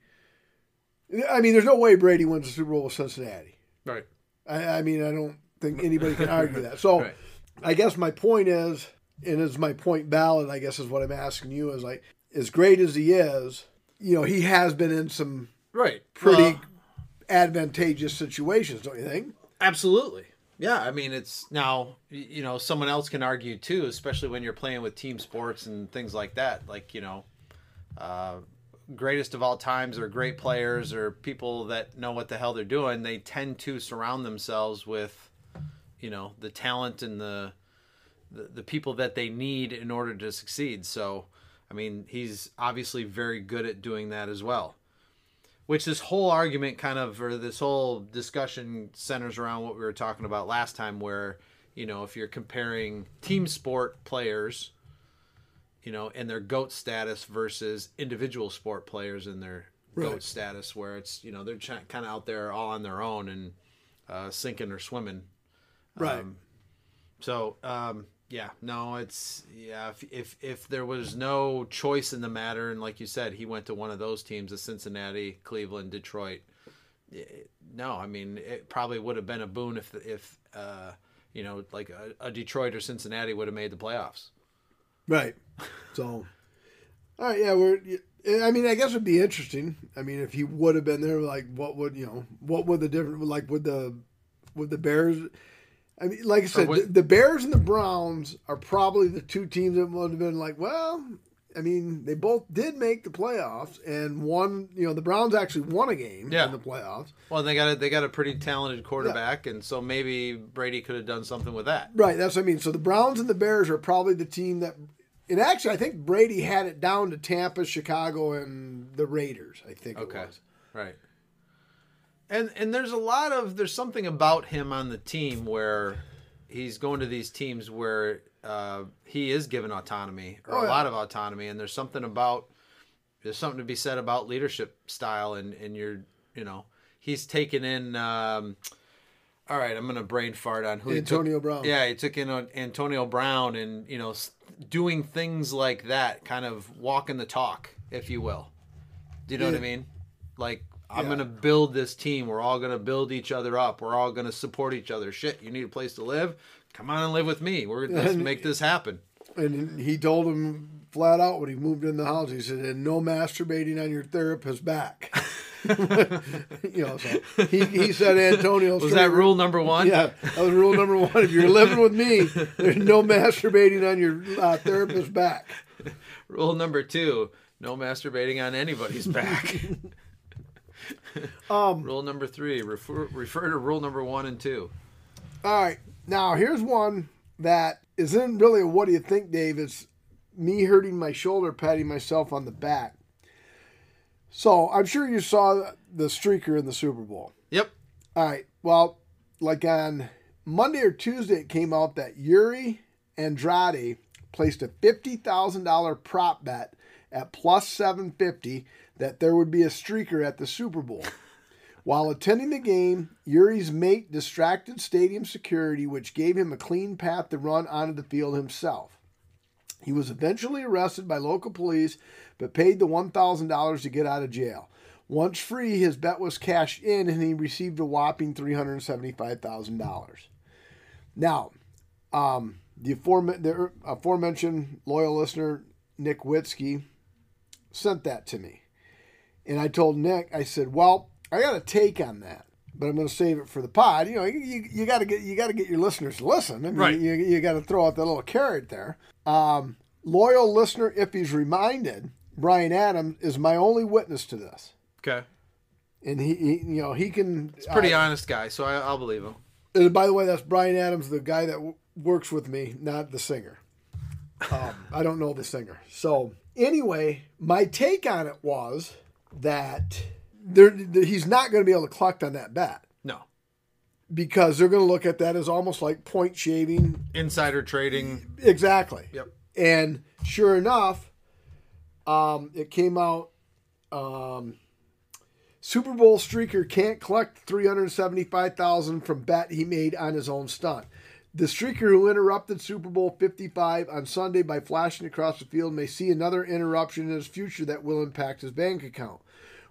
I mean, there's no way Brady wins the Super Bowl with Cincinnati. Right. I, I mean, I don't think anybody can argue that. So, Right. I guess my point is, and is my point valid? I guess is what I'm asking you is like, as great as he is, you know, he has been in some Right. pretty Well, advantageous situations, don't you think? Absolutely. Yeah, I mean it's now you know someone else can argue too, especially when you're playing with team sports and things like that. Like you know, uh, greatest of all times or great players or people that know what the hell they're doing. They tend to surround themselves with you know the talent and the the, the people that they need in order to succeed. So I mean he's obviously very good at doing that as well which this whole argument kind of or this whole discussion centers around what we were talking about last time where you know if you're comparing team sport players you know and their goat status versus individual sport players and their Right. goat status where it's you know they're kind of out there all on their own and uh, sinking or swimming Right. Um, so um, yeah, no, it's yeah. If, if if there was no choice in the matter, and like you said, he went to one of those teams, the Cincinnati, Cleveland, Detroit. eh, No, I mean it probably would have been a boon if if uh, you know like a, a Detroit or Cincinnati would have made the playoffs. Right. So, all right, yeah, we're. I mean, I guess it'd be interesting. I mean, if he would have been there, like, what would you know? What would the different like with the with the Bears? I mean, like I said, what- the, the Bears and the Browns are probably the two teams that would have been like, well, I mean, they both did make the playoffs, and one, you know, the Browns actually won a game Yeah. in the playoffs. Well, they got a, they got a pretty talented quarterback, and so maybe Brady could have done something with that. Right, that's what I mean. So the Browns and the Bears are probably the team that, and actually, I think Brady had it down to Tampa, Chicago, and the Raiders. I think Okay. it was. Right. And and there's a lot of there's something about him on the team where he's going to these teams where uh, he is given autonomy or Oh, a yeah. lot of autonomy, and there's something about there's something to be said about leadership style and and your you know he's taken in. Um, all right, I'm gonna brain fart on who he took- Antonio Brown. Yeah, he took in Antonio Brown and you know doing things like that, kind of walking the talk, if you will. Do you know what I mean? Like I'm Yeah. gonna build this team. We're all gonna build each other up. We're all gonna support each other. Shit, you need a place to live? Come on and live with me. We're let's And- make this happen. And he told him flat out when he moved in the house, he said, and no masturbating on your therapist's back. [LAUGHS] you know, so he, he said Antonio. Was that rule number one? Yeah, that was rule number one. If you're living with me, there's no masturbating on your uh, therapist's back. Rule number two: no masturbating on anybody's back. [LAUGHS] [LAUGHS] Um, rule number three: refer refer to rule number one and two. All right. Now, here's one that isn't really a what do you think, Dave? It's me hurting my shoulder, patting myself on the back. So, I'm sure you saw the streaker in the Super Bowl. Yep. All right. Well, like on Monday or Tuesday, it came out that Yuri Andrade placed a $50,000 prop bet at plus 750 that there would be a streaker at the Super Bowl. While attending the game, Yuri's mate distracted stadium security, which gave him a clean path to run onto the field himself. He was eventually arrested by local police, but paid the $1,000 to get out of jail. Once free, his bet was cashed in and he received a whopping $375,000. Now, um, the, aforem- the aforementioned loyal listener, Nick Witzke, sent that to me. And I told Nick, I said, "Well, I got a take on that, but I'm going to save it for the pod. You know, you, you, you got to get you got to get your listeners to listen. I mean, Right. You, you got to throw out that little carrot there. Um, loyal listener, if he's reminded, Brian Adams is my only witness to this, Okay. and he, he you know, he can. It's pretty uh, honest guy, so I, I'll believe him. and by the way, that's Brian Adams, the guy that w- works with me, not the singer. Um, I don't know the singer. So anyway, my take on it was that there, he's not going to be able to collect on that bet No. because they're going to look at that as almost like point shaving. Insider trading. Exactly. Yep. And sure enough, um, it came out. Um, Super Bowl streaker can't collect three hundred seventy-five thousand from bet he made on his own stunt. The streaker who interrupted Super Bowl 55 on Sunday by flashing across the field may see another interruption in his future that will impact his bank account.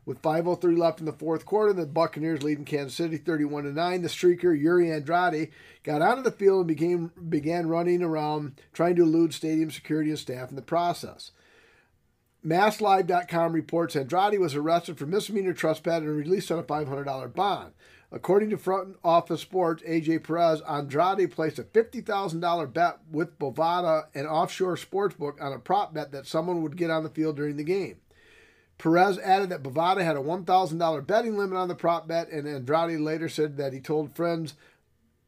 With 5:03 left in the fourth quarter. The Buccaneers leading Kansas City 31 to nine. The streaker Yuri Andrade got out of the field and began began running around trying to elude stadium security and staff in the process. MassLive.com reports Andrade was arrested for misdemeanor trespass and released on a $500 bond. According to Front Office Sports, AJ Perez, Andrade placed a $50,000 bet with Bovada, an offshore sportsbook, on a prop bet that someone would get on the field during the game. Perez added that Bovada had a $1,000 betting limit on the prop bet, and Andrade later said that he told friends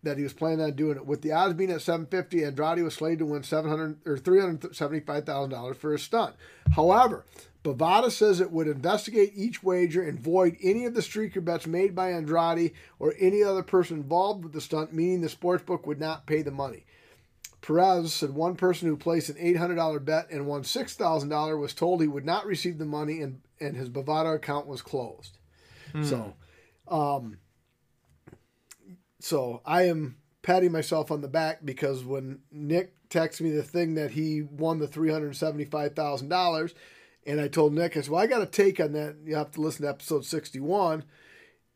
that he was planning on doing it. With the odds being at 750, Andrade was slated to win 700 or $375,000 for his stunt. However, Bovada says it would investigate each wager and void any of the streaker bets made by Andrade or any other person involved with the stunt, meaning the sportsbook would not pay the money. Perez said one person who placed an $800 bet and won $6,000 was told he would not receive the money and, and his Bovada account was closed. So, um, so I am patting myself on the back because when Nick texted me the thing that he won the $375,000, and I told Nick, I said, well, I got a take on that. You have to listen to episode 61.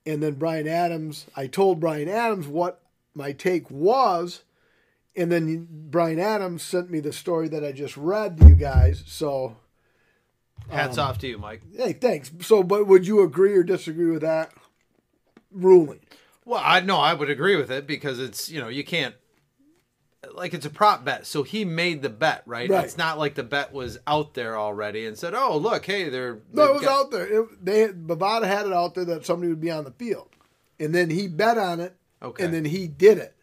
And then Brian Adams, I told Brian Adams what my take was. And then Brian Adams sent me the story that I just read to you guys. So, Hats um, off to you, Mike. hey, thanks. So, but would you agree or disagree with that ruling? Well, I no, I would agree with it because it's you know you can't like it's a prop bet, so he made the bet, right? Right. It's not like the bet was out there already and said, "Oh, look, hey, they're." No, it was got-" out there. It, they Bovada had it out there that somebody would be on the field, and then he bet on it, Okay. and then he did it.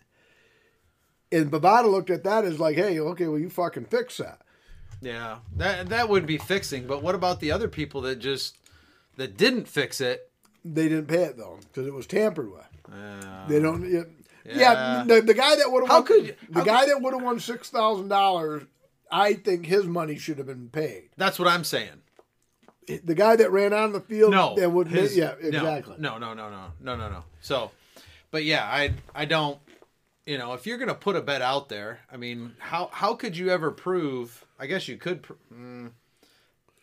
And Bovada looked at that as like, "Hey, okay, well, you fucking fix that." Yeah, that that would be fixing. But what about the other people that just that didn't fix it? They didn't pay it though because it was tampered with. Uh, They don't. It, yeah, Yeah. the, the guy that would have How won, could you- the guy that would have won six thousand dollars, I think his money should have been paid. that's what I'm saying. The guy that ran on the field, No, that would, his- yeah, exactly. No, no, no, no, no, no, no. So, but yeah, I I don't. You know, if you're gonna put a bet out there, I mean, how how could you ever prove? I guess you could. pr- Mm,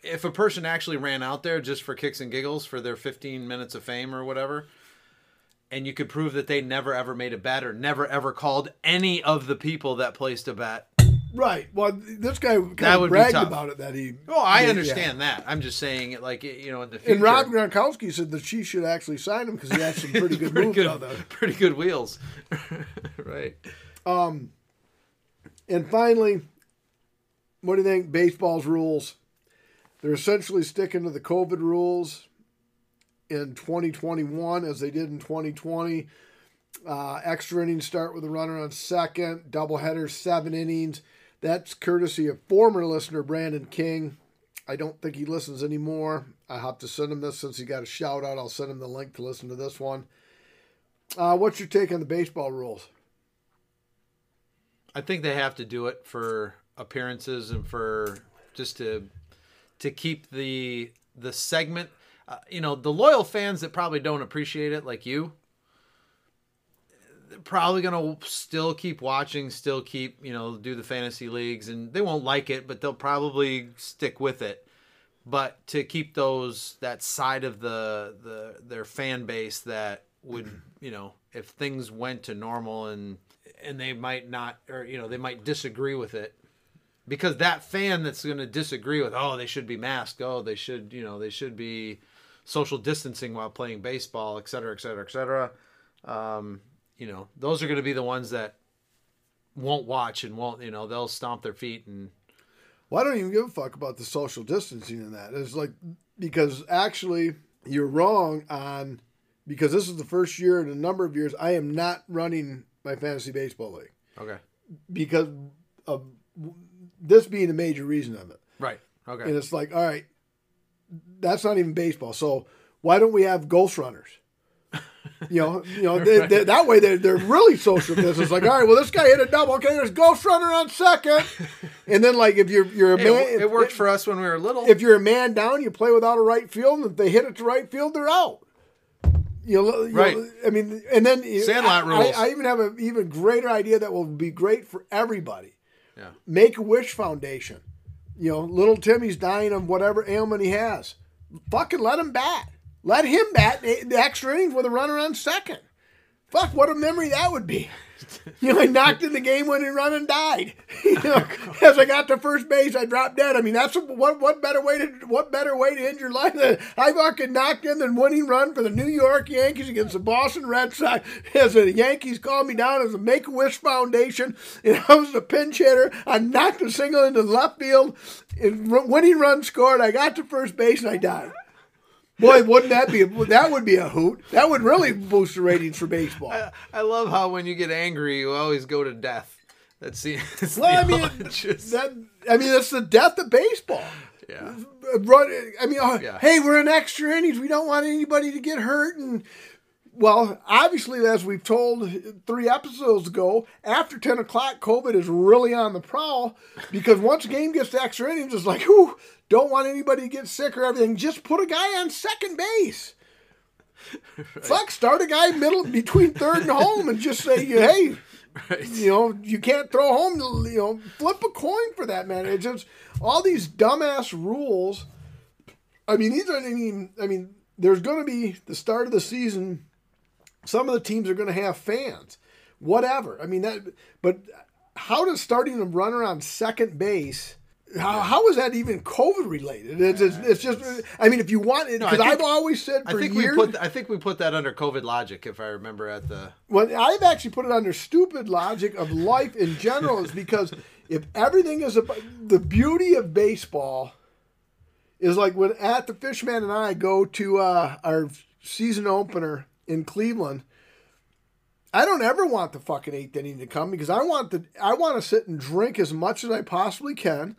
if a person actually ran out there just for kicks and giggles for their 15 minutes of fame or whatever, and you could prove that they never ever made a bet or never ever called any of the people that placed a bet. Right. Well, this guy kind That of bragged about it that he. Oh, I Yeah. understand that. I'm just saying, like you know, in the future, And Rob Gronkowski said that she should actually sign him because he had some [LAUGHS] pretty good pretty moves good, pretty good wheels, [LAUGHS] right? Um, and finally, what do you think? Baseball's rules. They're essentially sticking to the COVID rules in 2021 as they did in 2020. Uh, extra innings start with a runner on second. Doubleheaders, seven innings. That's courtesy of former listener Brandon King. I don't think he listens anymore. I have to send him this since he got a shout out. I'll send him the link to listen to this one. Uh, what's your take on the baseball rules? I think they have to do it for appearances and for just to to keep the the segment. Uh, you know, the loyal fans that probably don't appreciate it, like you, they're probably gonna still keep watching, still keep you know do the fantasy leagues, and they won't like it, but they'll probably stick with it. But to keep those that side of the the their fan base that would you know if things went to normal and and they might not or you know they might disagree with it because that fan that's going to disagree with oh they should be masked oh they should you know they should be social distancing while playing baseball et cetera et cetera et cetera um, you know those are going to be the ones that won't watch and won't you know they'll stomp their feet and Well, I don't even give a fuck about the social distancing in that. It's like because actually you're wrong on because this is the first year in a number of years I am not running my fantasy baseball league okay because of this being a major reason of it. right okay And it's like, all right, that's not even baseball. So why don't we have ghost runners? You know, you know, [LAUGHS] they, they, that way they're, they're really social distance. Like, all right, well, this guy hit a double. Okay, there's ghost runner on second, and then like if you're you're a man, it, it worked for us when we were little if you're a man down, you play without a right field, and if they hit it to right field, they're out. You know, you Right. know, I mean, and then Sandlot I, rules. I, I even have an even greater idea that will be great for everybody. Yeah Make a Wish Foundation. You know, little Timmy's dying of whatever ailment he has. Fucking let him bat. Let him bat the extra innings with a runner on second. Fuck, what a memory that would be. [LAUGHS] You know, I knocked in the game winning run and died. [LAUGHS] You know, as I got to first base, I dropped dead. I mean, that's what what better way to what better way to end your life than I fucking knocked in the winning run for the New York Yankees against the Boston Red Sox. [LAUGHS] As the Yankees called me down as a Make a Wish Foundation, and I was a pinch hitter. I knocked a single into left field, and winning run scored. I got to first base and I died. Boy, wouldn't that be? A, that would be a hoot. That would really boost the ratings for baseball. I, I love how when you get angry, you always go to death. That's the. [LAUGHS] That's well, the I mean, just... that. I mean, that's the death of baseball. Yeah. Run. I mean, oh, yeah. hey, we're in extra innings. We don't want anybody to get hurt, and well, obviously, as we've told three episodes ago, after 10 o'clock, COVID is really on the prowl because once a game gets to extra innings, it's just like, whew, don't want anybody to get sick or everything. Just put a guy on second base. Right. [LAUGHS] Fuck, start a guy middle between third and home and just say, [LAUGHS] hey, right. you know, you can't throw home, you know, flip a coin for that, man. It's just all these dumbass rules. I mean, these are, I mean, I mean, there's going to be the start of the season some of the teams are going to have fans, whatever. I mean that, but how does starting a runner on second base? How, how is that even COVID related? It's, it's, it's just, I mean, if you want it, because no, I've always said for I think years. We put, I think we put that under COVID logic, if I remember at the. Well, I've actually put it under stupid logic of life in general, is because if everything is about the beauty of baseball is like when at the Fishman and I go to uh, our season opener in Cleveland. I don't ever want the fucking eighth inning to come because I want the I want to sit and drink as much as I possibly can,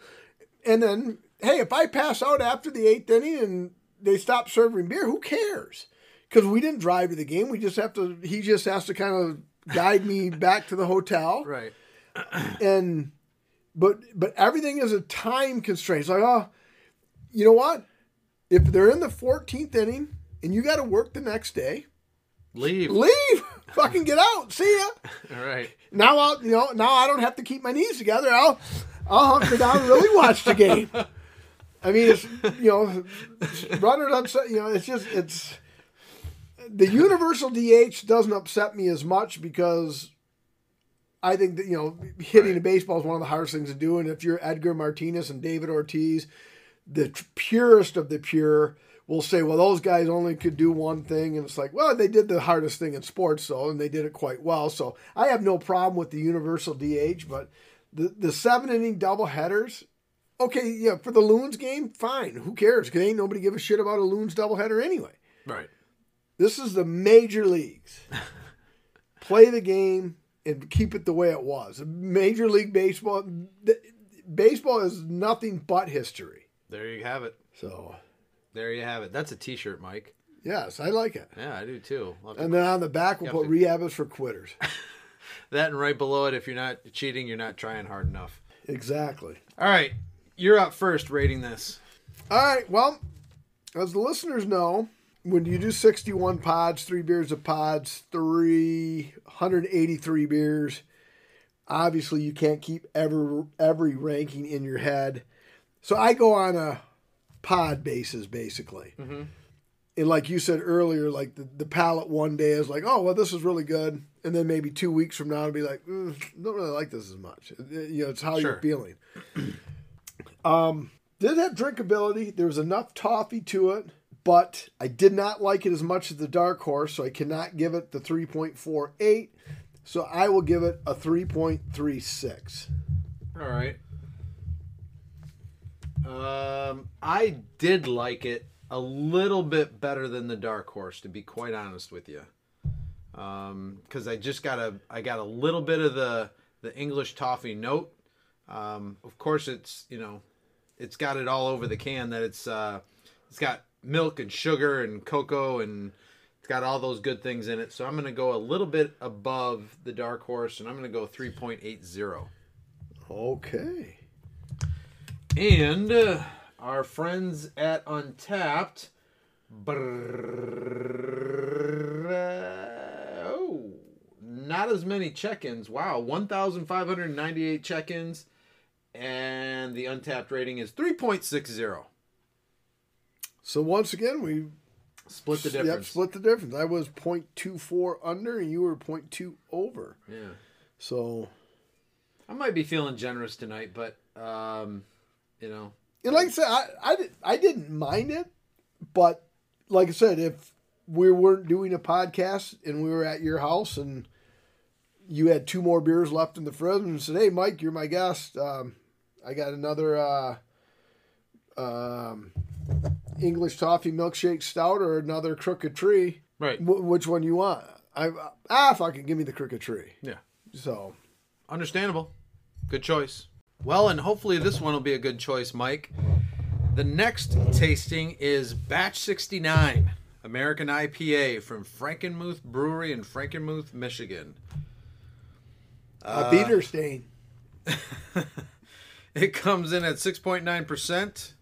and then hey, if I pass out after the eighth inning and they stop serving beer, who cares? Because we didn't drive to the game. We just have to. He just has to kind of guide me [LAUGHS] back to the hotel. Right. [CLEARS THROAT] and but but everything is a time constraint. It's like oh, you know what? If they're in the 14th inning and you got to work the next day, Leave. Leave. [LAUGHS] Fucking get out. See ya. [LAUGHS] All right. Now I'll you know now I don't have to keep my knees together. I'll I'll hunker down and really watch the game. I mean, it's you know, runners upset. You know, it's just it's the universal DH doesn't upset me as much because I think that you know hitting right. a baseball is one of the hardest things to do. And if you're Edgar Martinez and David Ortiz, the purest of the pure will say, well, those guys only could do one thing. And it's like, well, they did the hardest thing in sports, though, and they did it quite well. So I have no problem with the universal DH, but the, the seven inning double headers, okay, yeah, for the Loons game, fine. Who cares? Because ain't nobody give a shit about a Loons doubleheader anyway. Right. This is the major leagues. [LAUGHS] Play the game and keep it the way it was. Major League Baseball, baseball is nothing but history. There you have it. So there you have it. That's a T-shirt, Mike. Yes, I like it. Yeah, I do too. And then on the back, we'll put to... rehab is for quitters. [LAUGHS] that and right below it, if you're not cheating, you're not trying hard enough. Exactly. All right, you're up first rating this. All right. Well, as the listeners know, when you do 61 pods, three beers of pods, 383 beers, obviously you can't keep every every ranking in your head. So I go on a pod bases basically. Mm-hmm. And like you said earlier, like the, the palate one day is like, oh well, this is really good, and then maybe two weeks from now it'll be like, mm, don't really like this as much. You know, it's how sure. you're feeling. [CLEARS THROAT] um, did have drinkability. There was enough toffee to it, but I did not like it as much as the dark horse, so I cannot give it the three point four eight. So I will give it a three point three six. All right. Um, I did like it a little bit better than the Dark Horse, to be quite honest with you. Um, because I just got a I got a little bit of the the English toffee note. Um, of course, it's you know, it's got it all over the can that it's uh, it's got milk and sugar and cocoa and it's got all those good things in it. So I'm gonna go a little bit above the Dark Horse, and I'm gonna go 3.80. Okay. And uh, our friends at Untappd. oh, not as many check ins. Wow, 1,598 check ins. And the Untappd rating is 3.60. So once again, we Split the difference. Yep, split the difference. I was 0.24 under, and you were 0.2 over. Yeah. So, I might be feeling generous tonight, but um, you know, and like I said, I I, I didn't mind it, but like I said, if we weren't doing a podcast and we were at your house and you had two more beers left in the fridge and said, "Hey, Mike, you're my guest. Um, I got another uh, um, English toffee milkshake stout or another crooked tree. right? Wh- which one you want?" I ah, fucking give me the crooked tree. Yeah. So Understandable. Good choice. Well, and hopefully this one will be a good choice, Mike. The next tasting is Batch 69, American IPA from Frankenmuth Brewery in Frankenmuth, Michigan. a beater stain. [LAUGHS] It comes in at 6.9%.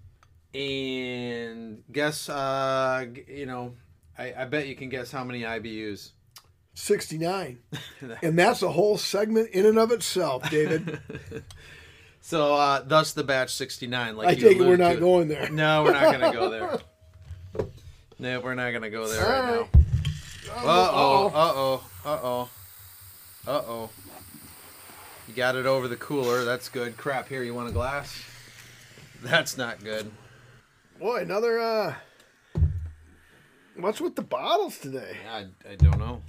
And guess, uh, you know, I, I bet you can guess how many IBUs. 69. [LAUGHS] and that's a whole segment in and of itself, David. [LAUGHS] So, uh, thus the Batch 69. Like I you we're not to. going there. No, we're not going to go there. [LAUGHS] No, we're not going to go there right, right. now. Uh oh. Uh oh. Uh oh. Uh oh. You got it over the cooler. That's good. Crap. Here, you want a glass? That's not good. Boy, another, uh, what's with the bottles today? I, I don't know.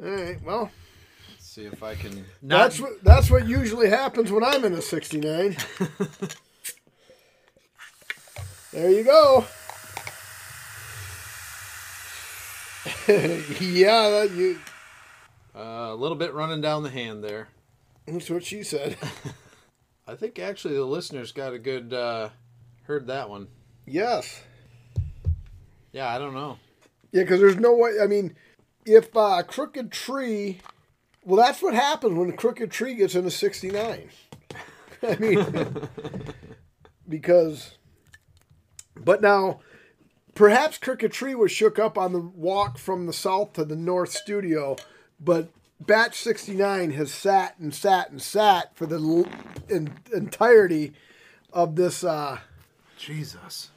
All right, well, see if I can. Not, that's what, that's what usually happens when I'm in a 69. [LAUGHS] there you go. [LAUGHS] yeah, that, you, uh, a little bit running down the hand there. that's what she said. [LAUGHS] I think actually the listeners got a good. Uh, heard that one. yes. Yeah, I don't know. Yeah, because there's no way. I mean, if uh, Crooked Tree, well, that's what happens when the Crooked Tree gets into 69. [LAUGHS] I mean, [LAUGHS] because, but now, perhaps Crooked Tree was shook up on the walk from the south to the north studio, but Batch 69 has sat and sat and sat for the l- en- entirety of this. Uh, Jesus.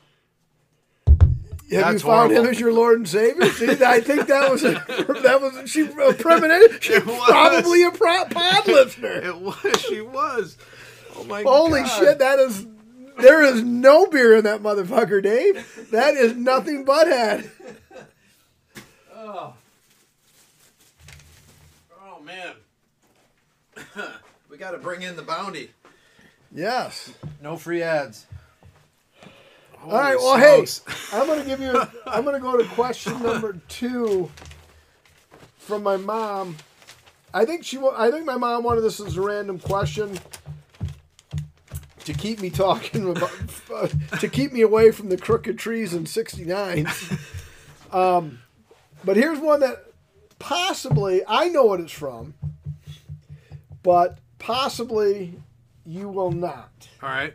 Have That's you found him as your Lord and Savior? See, I think that was a, that was she a premonition. She's was. probably a pro- pod listener. It was. She was. Oh my Holy God. shit! That is there is no beer in that motherfucker, Dave. That is nothing but head. Oh. Oh man. [COUGHS] we got to bring in the bounty. Yes. No free ads. All right. Well, hey, I'm gonna give you. I'm gonna go to question number two from my mom. I think she. I think my mom wanted this as a random question to keep me talking [LAUGHS] about, uh, to keep me away from the crooked trees in '69. [LAUGHS] Um, but here's one that possibly I know what it's from, but possibly you will not. All right.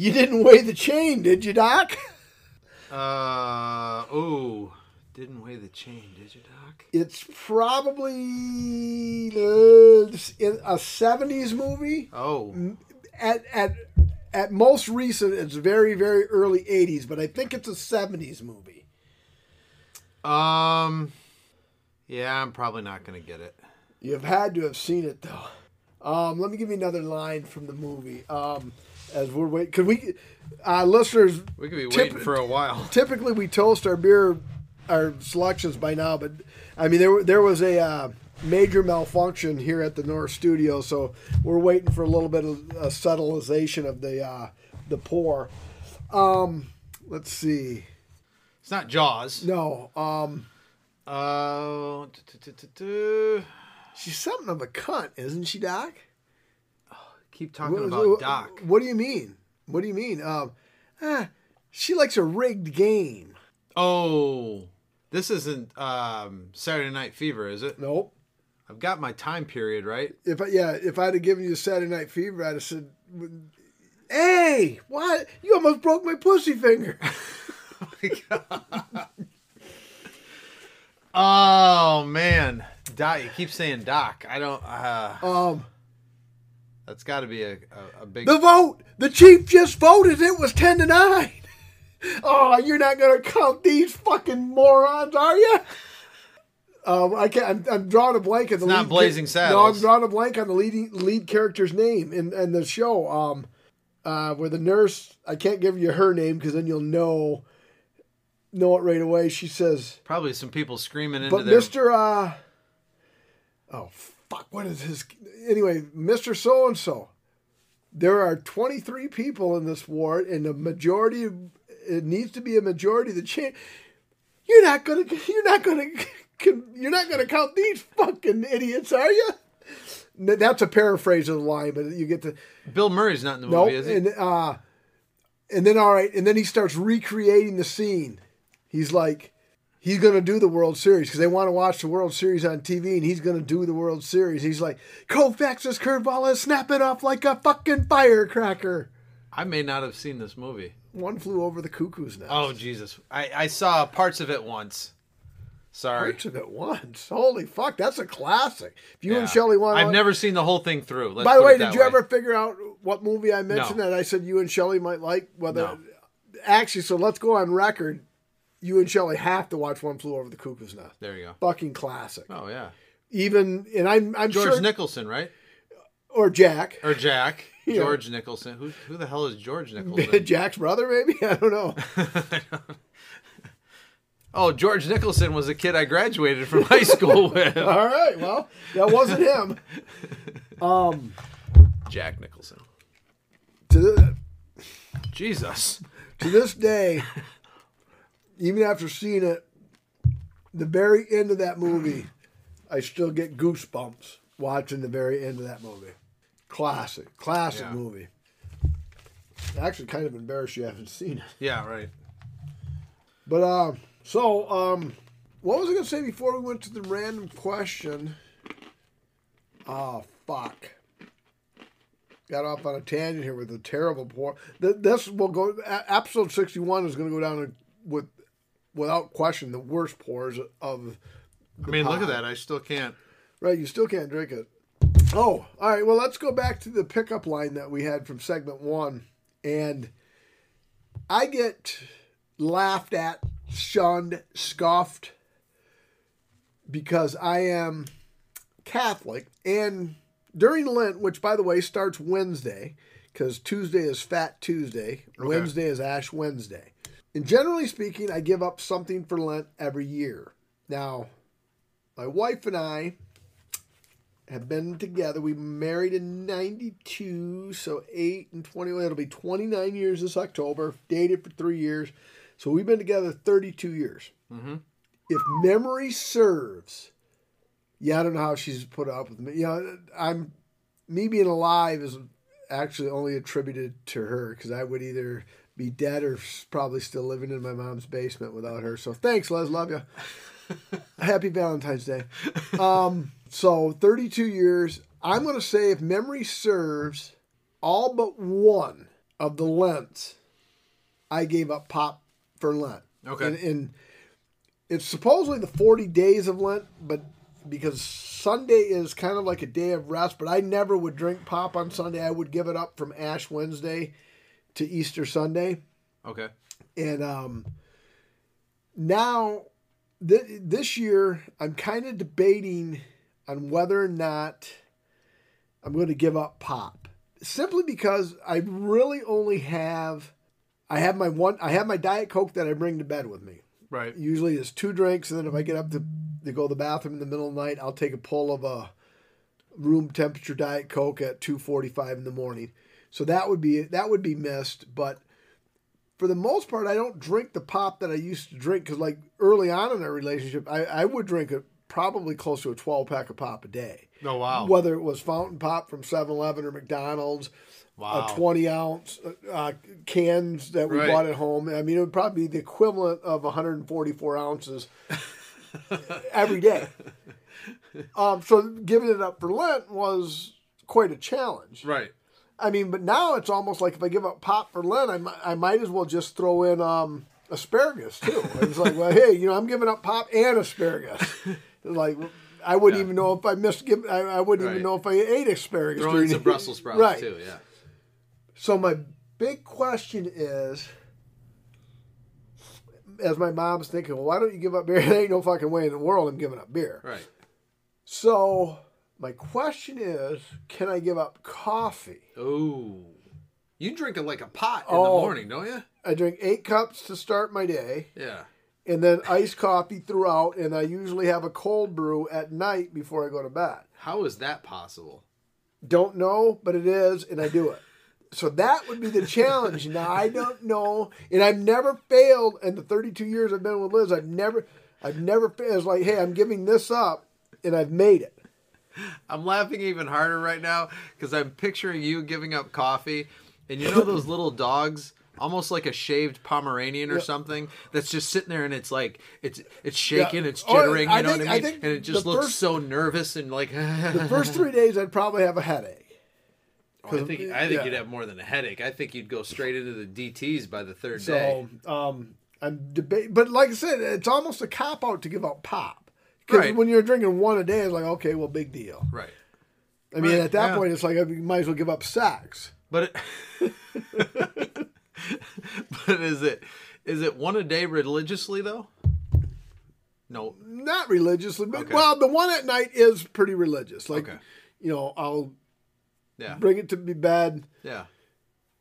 You didn't weigh the chain, did you, Doc? Uh oh. Didn't weigh the chain, did you, Doc? It's probably a '70s movie. Oh. At at at most recent, it's very very early '80s, but I think it's a '70s movie. Um. Yeah, I'm probably not gonna get it. You've had to have seen it though. Um, let me give you another line from the movie. Um, as we're waiting, could we, uh, listeners? We could be waiting for a while. [LAUGHS] typically we toast our beer our selections by now but i mean there, there was a uh, major malfunction here at the north studio so we're waiting for a little bit of a subtilization of the uh, the pour um let's see It's not Jaws. no um Uh. she's something of a cunt isn't she doc Keep talking What- about what- Doc. what do you mean what do you mean um ah, she likes a rigged game Oh, this isn't um, Saturday Night Fever, is it? nope I've got my time period right. if I, yeah, if I'd have given you Saturday Night Fever, I'd have said, "Hey, what? You almost broke my pussy finger." [LAUGHS] Oh man, Doc. You keep saying Doc. I don't. Uh, Um, that's got to be a, a, a big. the vote, the chief just voted. It was ten to nine. [LAUGHS] Oh, you're not gonna count these fucking morons, are you? Um, I can't. I'm, I'm drawing a blank on the. not lead Blazing No, I'm drawing a blank on the leading lead character's name in, in the show. Um, uh, where the nurse, I can't give you her name because then you'll know, know it right away. She says, Probably some people screaming into "But their. Mister, uh, oh fuck, what is his? Anyway, Mister So and So. There are 23 people in this ward, and the majority. It needs to be a majority. of The chance. You're not gonna. You're not gonna. You're not gonna count these fucking idiots, are you? That's a paraphrase of the line, but you get to Bill Murray's not in the no, movie, is he? and uh, and then all right, and then he starts recreating the scene. He's like, he's gonna do the World Series because they want to watch the World Series on TV, and he's gonna do the World Series. He's like, Koufax's curveball is snapping off like a fucking firecracker. I may not have seen this movie. One flew over the cuckoo's nest. Oh Jesus! I, I saw parts of it once. Sorry. Parts of it once. Holy fuck, that's a classic. If you Yeah. and Shelley want, I've never seen the whole thing through. Let's By the way, did you ever figure out what movie I mentioned No. that I said you and Shelley might like? Whether No. actually, so let's go on record. You and Shelley have to watch One Flew Over the Cuckoo's Nest. There you go. Fucking classic. Oh yeah, Even and I'm I'm George sure Nicholson, right? or Jack, Or Jack? [LAUGHS] George Nicholson. Who who the hell is George Nicholson? [LAUGHS] Jack's brother, maybe [LAUGHS] I don't know. oh, George Nicholson was a kid I graduated from high school with. All right, well that wasn't him. Um, Jack Nicholson. to the, Jesus. to this day, even after seeing it, the very end of that movie, I still get goosebumps watching the very end of that movie. Classic, classic Yeah. movie. Actually, kind of embarrassed you haven't seen it. Yeah, right. But uh, so um, what was I gonna say before we went to the random question? Oh fuck! Got off on a tangent here with a terrible poor. This will go. Episode sixty-one is going to go down with, without question, the worst pours of. I mean, look at that. I still can't. Right, you still can't drink it. Oh, all right. Well, let's go back to the pickup line that we had from segment one. And I get laughed at, shunned, scoffed because I am Catholic. And during Lent, which by the way starts Wednesday, because Tuesday is Fat Tuesday, Wednesday is Ash Wednesday. And generally speaking, I give up something for Lent every year. Now, my wife and I have been together. We married in 92, so 8 and 20. It'll be 29 years this October. Dated for three years. So we've been together 32 years. Mm-hmm. If memory serves, yeah, I don't know how she's put up with me. You know, I'm, me being alive is actually only attributed to her because I would either be dead or probably still living in my mom's basement without her. So thanks, Les. Love you. [LAUGHS] Happy Valentine's Day. Um, so 32 years. I'm going to say, if memory serves, all but one of the Lents, I gave up pop for Lent. Okay. And, and it's supposedly the 40 days of Lent, but because Sunday is kind of like a day of rest, but I never would drink pop on Sunday. I would give it up from Ash Wednesday to Easter Sunday. Okay. And um, now, th- this year, I'm kind of debating on whether or not I'm going to give up pop. Simply because I really only have, I have my one, I have my Diet Coke that I bring to bed with me. Right. Usually it's two drinks, and then if I get up to, to go to the bathroom in the middle of the night, I'll take a pull of a room temperature Diet Coke at 2:45 in the morning. So that would be that would be missed, but for the most part, I don't drink the pop that I used to drink because, like early on in our relationship, I, I would drink a, probably close to a 12 pack of pop a day. Oh wow. Whether it was fountain pop from 7 Eleven or McDonald's, Wow. a 20 ounce uh, uh, cans that we Right. bought at home. I mean, it would probably be the equivalent of 144 ounces [LAUGHS] every day. Um, so giving it up for Lent was quite a challenge. Right. I mean, but now it's almost like if I give up pop for Lent, I, mi- I might as well just throw in um, asparagus too. It's like, well, hey, you know, I'm giving up pop and asparagus. [LAUGHS] Like, I wouldn't Yeah. even know if I missed. Give, I, I wouldn't Right. even know if I ate asparagus. Throw in some [LAUGHS] Brussels sprouts right. too. Yeah. So my big question is, as my mom's thinking, well, why don't you give up beer? [LAUGHS] There ain't no fucking way in the world I'm giving up beer. Right. So my question is, can I give up coffee? Ooh. You drink it like a pot in Oh. the morning, don't you? I drink eight cups to start my day, Yeah. and then iced coffee throughout, and I usually have a cold brew at night before I go to bed. How is that possible? Don't know, but it is, and I do it. So that would be the challenge. Now I don't know, and I've never failed in the 32 years I've been with Liz. I've never, I've never failed. It's like, hey, I'm giving this up, and I've made it. I'm laughing even harder right now because I'm picturing you giving up coffee, and you know those little dogs, almost like a shaved Pomeranian or something, that's just sitting there and it's like it's it's shaking, Yeah. it's Oh, jittering, I you know think- what I I mean? think and it just looks first- so nervous and like. [LAUGHS] The first three days, I'd probably have a headache. Oh, I think I think yeah. you'd have more than a headache. I think you'd go straight into the DTS by the third So, day. um, I'm debate, but like I said, it's almost a cop out to give up pop. Because Right. when you're drinking one a day, it's like, okay, well, big deal. Right. I mean, Right, at that yeah. point, it's like you might as well give up sex. But it, [LAUGHS] but is it is it one a day religiously though? No. Not religiously, but Okay. well, the one at night is pretty religious. Like, Okay. you know, I'll Yeah. bring it to be bed, Yeah.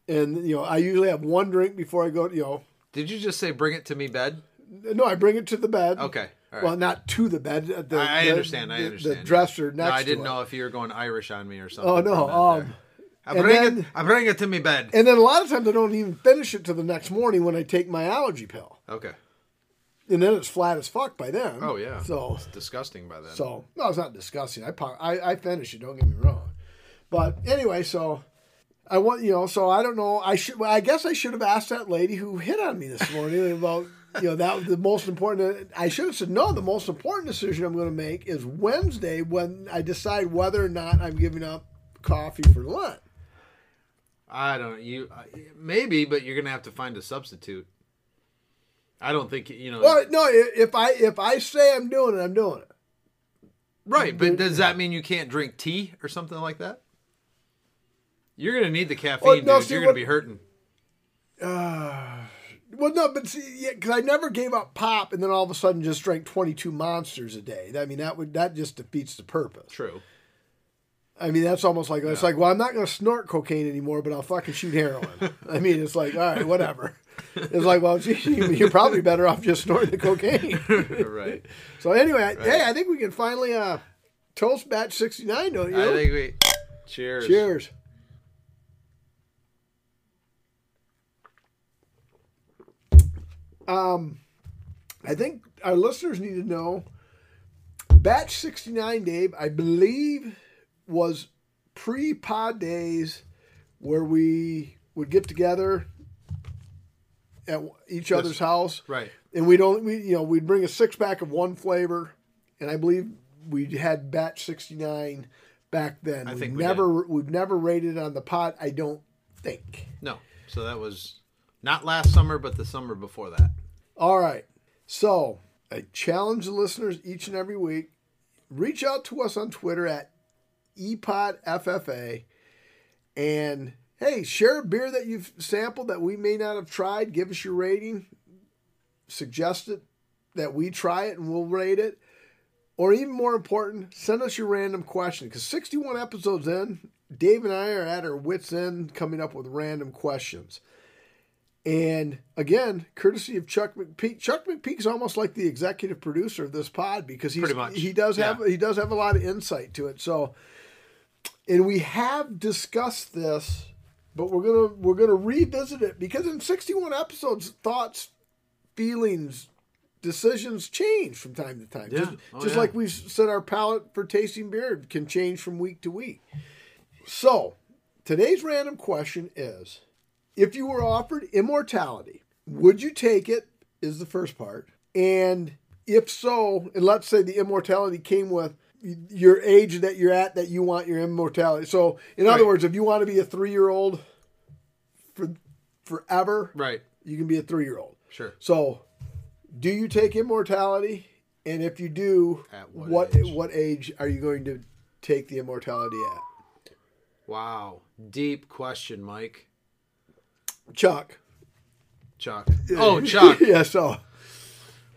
and you know, I usually have one drink before I go. You know, Did you just say bring it to me bed? no, I bring it to the bed. Okay. Right. Well, not to the bed. uh, The, I, I the- understand. I the- understand. The dresser next. No, I didn't to know if you were going Irish on me or something. Oh no. Um. I bring then- it. I bring it to me bed. and then a lot of times I don't even finish it till the next morning when I take my allergy pill. Okay. and then it's flat as fuck by then. Oh yeah. So it's disgusting by then. so no, it's not disgusting. I I I finish it. Don't get me wrong. But anyway, so I want you know. So I don't know. I should. Well, I guess I should have asked that lady who hit on me this morning about you know that was the most important. I should have said no. The most important decision I'm going to make is Wednesday when I decide whether or not I'm giving up coffee for Lent. I don't. You uh, maybe, but you're gonna have to find a substitute. I don't think you know. Well, no. If I if I say I'm doing it, I'm doing it. right, but does that mean you can't drink tea or something like that? You're gonna need the caffeine, Oh, no, dude. see, you're gonna what- be hurting. Well, no, but see, yeah, because I never gave up pop, and then all of a sudden just drank twenty two monsters a day. I mean, that would that just defeats the purpose. True. I mean, that's almost like it's like, well, I'm not going to snort cocaine anymore, but I'll fucking shoot heroin. [LAUGHS] I mean, it's like, all right, whatever. It's like, well, [LAUGHS] gee, you're probably better off just snorting the cocaine. [LAUGHS] right. so anyway, hey, I think we can finally uh, toast batch sixty nine, don't you? I think we. Cheers. Cheers. Um, I think our listeners need to know batch 69, Dave, I believe was pre pod days where we would get together at each other's house Right. and we'd only we, you know we'd bring a six pack of one flavor and i believe we had batch 69 back then I we've think we never we've never rated on the pot i don't think No. So that was not last summer, but the summer before that. All right. So i challenge the listeners each and every week reach out to us on twitter at epodffa and hey share a beer that you've sampled that we may not have tried. Give us your rating. Suggest it that we try it and we'll rate it. Or even more important send us your random question because 61 episodes in dave and i are at our wits end coming up with random questions and again courtesy of chuck mcpeak chuck mcpeak's almost like the executive producer of this pod because he's, much, he does have yeah. he does have a lot of insight to it so and we have discussed this but we're gonna we're gonna revisit it because in 61 episodes thoughts feelings decisions change from time to time Yeah. just, Oh, just yeah. like we've said our palate for tasting beer can change from week to week so today's random question is if you were offered immortality would you take it is the first part and if so and let's say the immortality came with your age that you're at that you want your immortality so in other Right. words if you want to be a three-year-old for forever Right. you can be a three-year-old Sure. so do you take immortality and if you do At what what age? what age are you going to take the immortality at Wow. Deep question, Mike. Chuck Chuck. Oh, Chuck. [LAUGHS] yeah so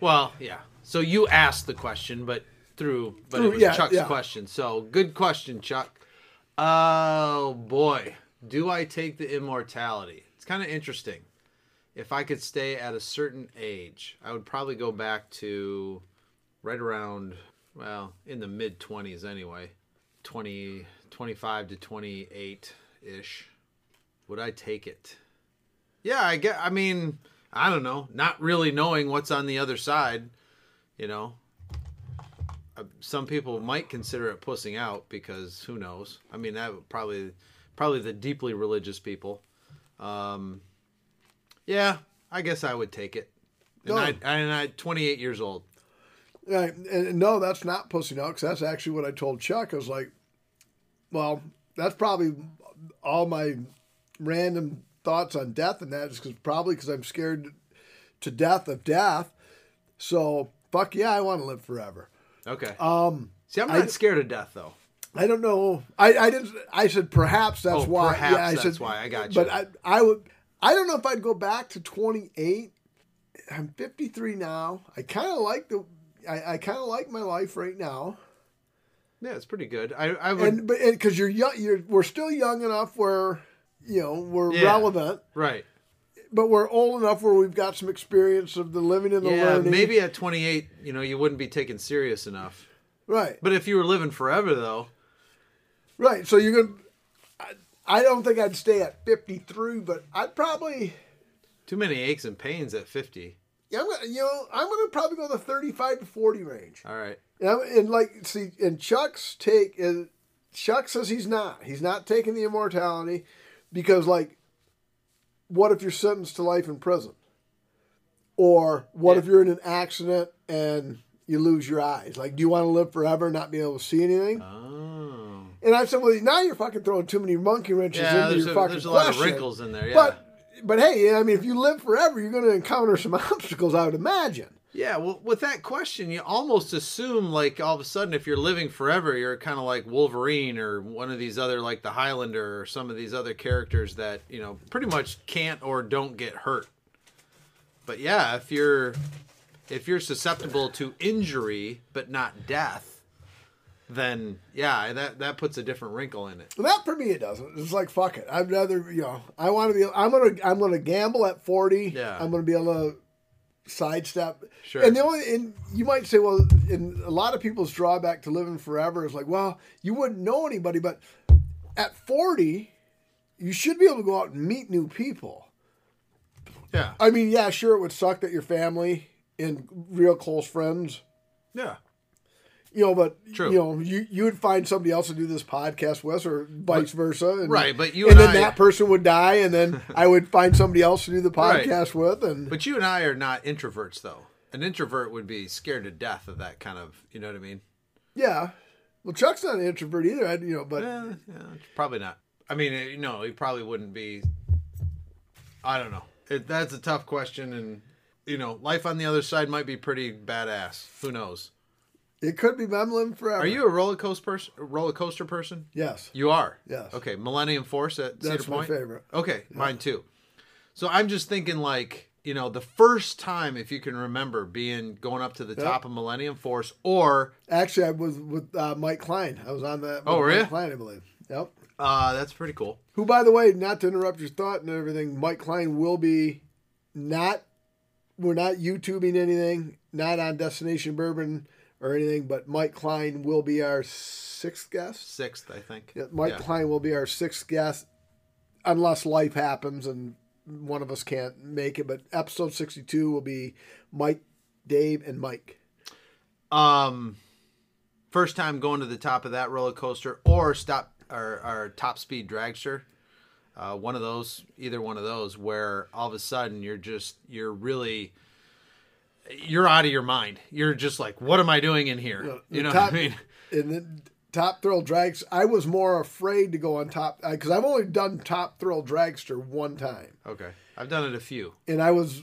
Well, yeah. So you asked the question, but through but Through- it was yeah, Chuck's yeah. question. So good question, Chuck. Oh boy, do I take the immortality? It's kind of interesting. If I could stay at a certain age, I would probably go back to right around well, in the mid 20s anyway. 20 25 to 28 ish. Would I take it? Yeah, I get I mean, I don't know, not really knowing what's on the other side, you know. Uh, Some people might consider it pussing out because who knows? I mean, that would probably probably the deeply religious people. Um yeah, I guess I would take it. And No. I and I 28 years old. Right. And no, that's not pussy out because that's actually what I told Chuck. I was like, well, that's probably all my random thoughts on death, and that is cause, probably because I'm scared to death of death. So fuck yeah, I want to live forever. Okay. Um, See, I'm I- not scared of death though. I don't know. I, I didn't. I said perhaps that's Oh, why. perhaps yeah, I that's said, why. I got you. But I, I would. I don't know if I'd go back to 28. I'm 53 now. I kind of like the. I, I kind of like my life right now. Yeah, it's pretty good. I I would and but because you're young, you're we're still young enough where you know we're Yeah. relevant, right. but we're old enough where we've got some experience of the living and the Yeah, learning. maybe at 28, you know, you wouldn't be taken serious enough. right, But if you were living forever though, right. So you're gonna. I, I don't think I'd stay at 53, but I'd probably. too many aches and pains at 50. Yeah, I'm gonna, you know, I'm gonna probably go the 35 to 40 range. All right. And, I'm- and like, see, and Chuck's take is Chuck says he's not. He's not taking the immortality because, like, what if you're sentenced to life in prison? Or what Yeah. if you're in an accident and you lose your eyes? Like, do you want to live forever and not be able to see anything? Oh. And I said, well, now you're fucking throwing too many monkey wrenches Yeah, into your a, fucking there's a lot of wrinkles in there. Yeah. But, but hey, I mean, if you live forever, you're going to encounter some [LAUGHS] obstacles, I would imagine. Yeah, well, with that question, you almost assume like all of a sudden, if you're living forever, you're kind of like Wolverine or one of these other, like the Highlander or some of these other characters that you know pretty much can't or don't get hurt. But yeah, if you're if you're susceptible to injury but not death, then yeah, that that puts a different wrinkle in it. That for me it doesn't. It's like fuck it. I'd rather you know. I want to be. I'm gonna. I'm gonna gamble at forty. Yeah. I'm gonna be able to sidestep. Sure. And the only and you might say, well, in a lot of people's drawback to living forever is like, well, you wouldn't know anybody, but at forty, you should be able to go out and meet new people. Yeah, I mean, yeah, sure, it would suck that your family and real close friends yeah, you know, but True. you know, you you would find somebody else to do this podcast with, or vice versa. And, Right, but you and, and then I- that person would die, and then [LAUGHS] I would find somebody else to do the Right. podcast with, and But you and I are not introverts, though. An introvert would be scared to death of that kind of, you know what I mean? yeah. Well, Chuck's not an introvert either, I, you know, but Eh, yeah, probably not. I mean, eh, no, he probably wouldn't be. I don't know. It, that's a tough question, and you know, life on the other side might be pretty badass. Who knows? It could be living forever. Are you a roller coaster person? Roller coaster person? Yes. You are. Yes. Okay, Millennium Force at That's Cedar my Point. favorite. Okay, mine too. So I'm just thinking, like, you know, the first time, if you can remember, being going up to the top of Millennium Force, or Actually, I was with uh, Mike Klein. I was on that. Oh, with were Mike? Klein, I believe. Yep. uh, that's pretty cool. Who, by the way, not to interrupt your thought and everything, Mike Klein will be not. We're not YouTubing anything, not on Destination Bourbon or anything, but Mike Klein will be our sixth guest. Sixth, I think. Yeah, Mike Yeah. Klein will be our sixth guest, unless life happens and one of us can't make it. But episode sixty-two will be Mike, Dave, and Mike. Um, first time going to the top of that roller coaster, or stop our, our top speed dragster. Uh, one of those, either one of those, where all of a sudden you're just you're really you're out of your mind. You're just like, what am I doing in here? You know top, what I mean? And then Top Thrill Drags. I was more afraid to go on top because I've only done Top Thrill Dragster one time, Okay, I've done it a few. and I was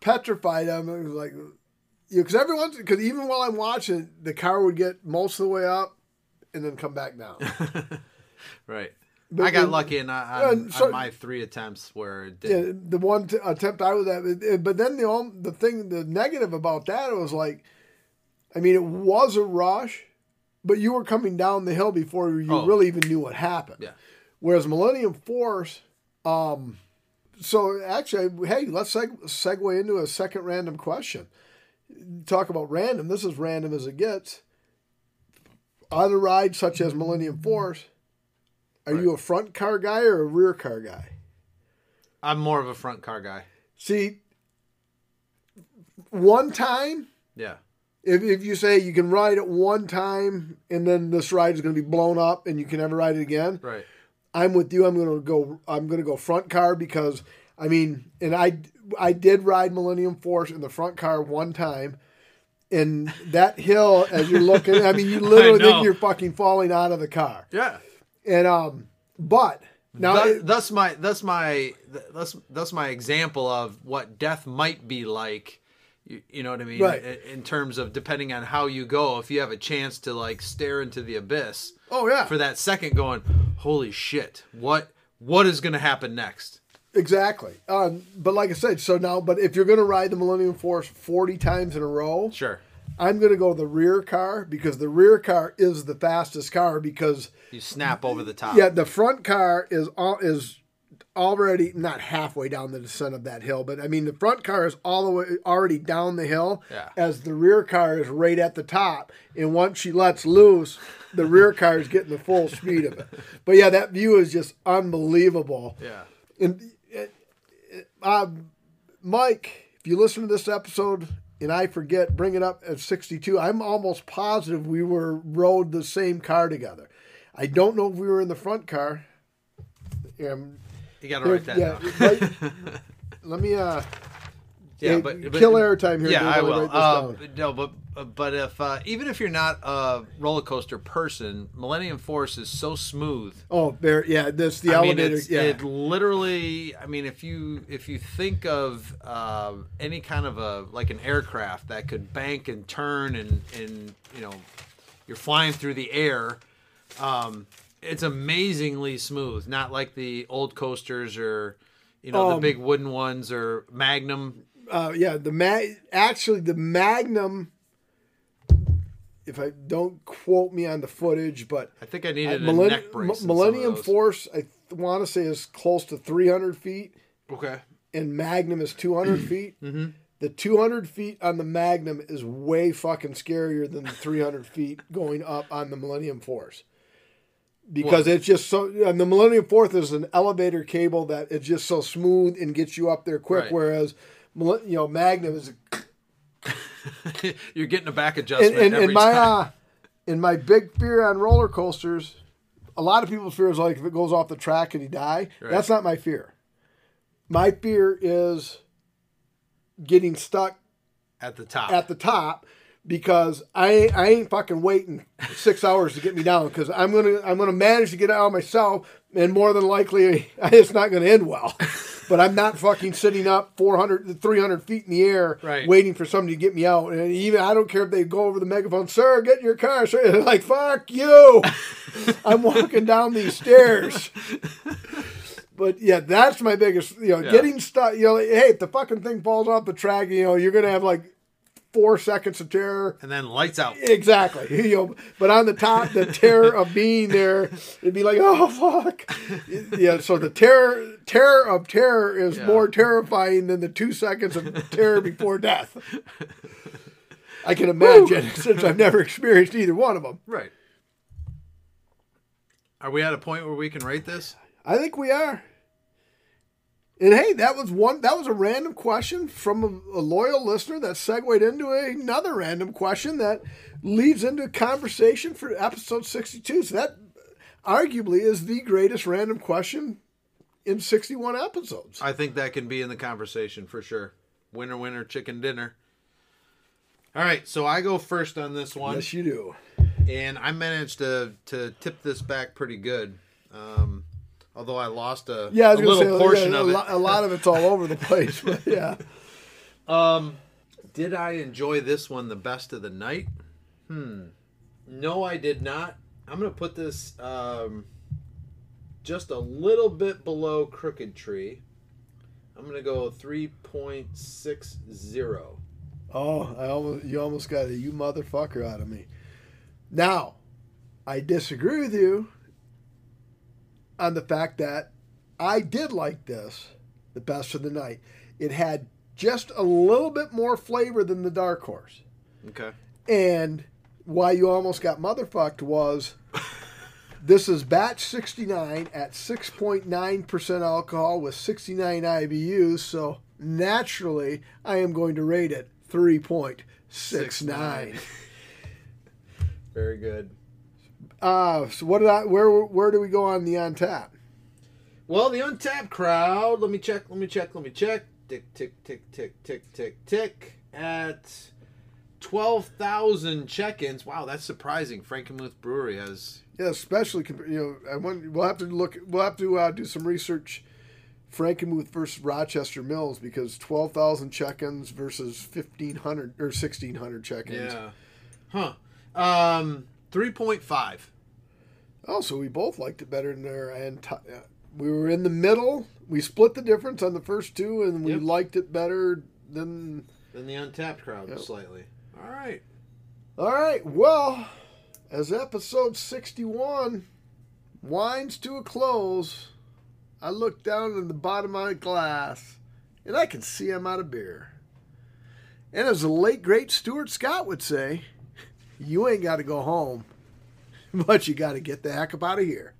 petrified. I was like, you know, because every once, because even while I'm watching, the car would get most of the way up and then come back down. [LAUGHS] Right. But I got lucky on, and so- on my three attempts where did. Yeah, the one t- attempt I was at, but then the the thing, the negative about that was like, I mean, it was a rush, but you were coming down the hill before you Oh. really even knew what happened. Yeah. Whereas Millennium Force, um, so actually, hey, let's seg- segue into a second random question. Talk about random. This is random as it gets. On a ride such as Millennium Force, are you a front car guy or a rear car guy? I'm more of a front car guy. See, one time, Yeah. if, if you say you can ride it one time and then this ride is going to be blown up and you can never ride it again, Right. I'm with you. I'm going to go. I'm going to go front car because I mean, and I I did ride Millennium Force in the front car one time. And that hill, as you're looking, I mean, you [LAUGHS] literally think you're fucking falling out of the car. Yeah. And um, but now it- thus my thus my thus thus my example of what death might be like. You, you know what I mean? Right. In, in terms of depending on how you go, if you have a chance to like stare into the abyss oh yeah, for that second, going, holy shit, what what is going to happen next? Exactly. Um, but like I said, so now, but if you're going to ride the Millennium Force 40 times in a row, Sure. I'm going to go the rear car because the rear car is the fastest car because You snap over the top. yeah, the front car is all is already not halfway down the descent of that hill, but I mean the front car is all the way already down the hill Yeah. as the rear car is right at the top. And once she lets loose, the rear [LAUGHS] car is getting the full speed of it. But yeah, that view is just unbelievable. Yeah. And uh, uh, Mike, if you listen to this episode and I forget, bring it up at 62, I'm almost positive we were rode the same car together. I don't know if we were in the front car. Um, You got to write that yeah, down. right- [LAUGHS] let me uh, Yeah, but, but kill airtime here, Yeah, I will. Uh, no, but but if uh, even if you're not a roller coaster person, Millennium Force is so smooth. oh, there, yeah, this the I mean, elevator. it's, yeah, it literally. I mean, if you if you think of uh, any kind of a like an aircraft that could bank and turn and and you know you're flying through the air. Um, it's amazingly smooth, not like the old coasters or you know the Um, big wooden ones or Magnum. Uh, yeah, the mag actually the Magnum. If I don't quote me on the footage, but I think I needed a neck brace. of Millennium. Force, I want to say is close to 300 feet, Okay. and Magnum is 200 [CLEARS THROAT] feet. Mm-hmm. The 200 feet on the Magnum is way fucking scarier than the 300 feet going up on the Millennium Force. Because it's just so, and the Millennium Force is an elevator cable that it's just so smooth and gets you up there quick. Right. Whereas, you know, Magnum is, [LAUGHS] You're getting a back adjustment and, every and my, uh, and my big fear on roller coasters, a lot of people's fear is like if it goes off the track and you die. Right. That's not my fear. My fear is getting stuck at the top. at the top because I I ain't fucking waiting six [LAUGHS] hours to get me down because I'm gonna I'm gonna manage to get out myself and more than likely [LAUGHS] it's not gonna end well. But I'm not fucking sitting up 400 to 300 feet in the air Right. waiting for somebody to get me out. And even I don't care if they go over the megaphone, sir, get in your car. Sir. [LAUGHS] Like fuck you. [LAUGHS] I'm walking down these stairs. But yeah, that's my biggest, you know, Yeah. getting stuck. You know, like, hey, if the fucking thing falls off the track, you know, you're gonna have like four seconds of terror. and then lights out. Exactly. [LAUGHS] You know, but on the top, the terror of being there, it'd be like, oh fuck. Yeah. So the terror, terror of terror is Yeah. more terrifying than the two seconds of terror before death. I can imagine since I've never experienced either one of them. Right. Are we at a point where we can rate this? I think we are. And hey, that was one. That was a random question from a, a loyal listener that segued into another random question that leads into conversation for episode sixty-two. So that arguably is the greatest random question in sixty-one episodes. I think that can be in the conversation for sure. Winner, winner, chicken dinner. All right, so I go first on this one, Yes, you do. and I managed to to tip this back pretty good. Um, although I lost a, Yeah, a little say portion yeah, of a, it. lot, a lot of it's all over the place, but [LAUGHS] yeah. Um, did I enjoy this one the best of the night? Hmm. No, I did not. I'm gonna put this. Um, just a little bit below Crooked Tree. I'm gonna go 3.60. Oh, I almost you almost got a you motherfucker out of me. Now, I disagree with you on the fact that I did like this the best of the night. It had just a little bit more flavor than the dark horse. Okay. And why you almost got motherfucked was this is batch 69 at 6.9% alcohol with 69 IBUs. So naturally, I am going to rate it 3.69. [LAUGHS] Very good. Uh, so what did I, where, where do we go on the on tap? Well, the Untappd crowd. Let me check. Let me check. Let me check. Tick tick tick tick tick tick tick at twelve thousand check-ins. Wow, that's surprising. Frankenmuth Brewery has. Yeah, especially you know, I want we'll have to look. We'll have to uh, do some research. Frankenmuth versus Rochester Mills because twelve thousand check-ins versus fifteen hundred or sixteen hundred check-ins. Yeah. Huh. Um, three point five. Oh, so we both liked it better than our and uh, we were in the middle. We split the difference on the first two, and we Yep. liked it better than. Than the Untappd crowd Yep. slightly. All right. All right, well, as episode sixty-one winds to a close, I look down at the bottom of my glass, and I can see I'm out of beer. And as the late great Stuart Scott would say, [LAUGHS] you ain't got to go home, [LAUGHS] but you got to get the heck up out of here.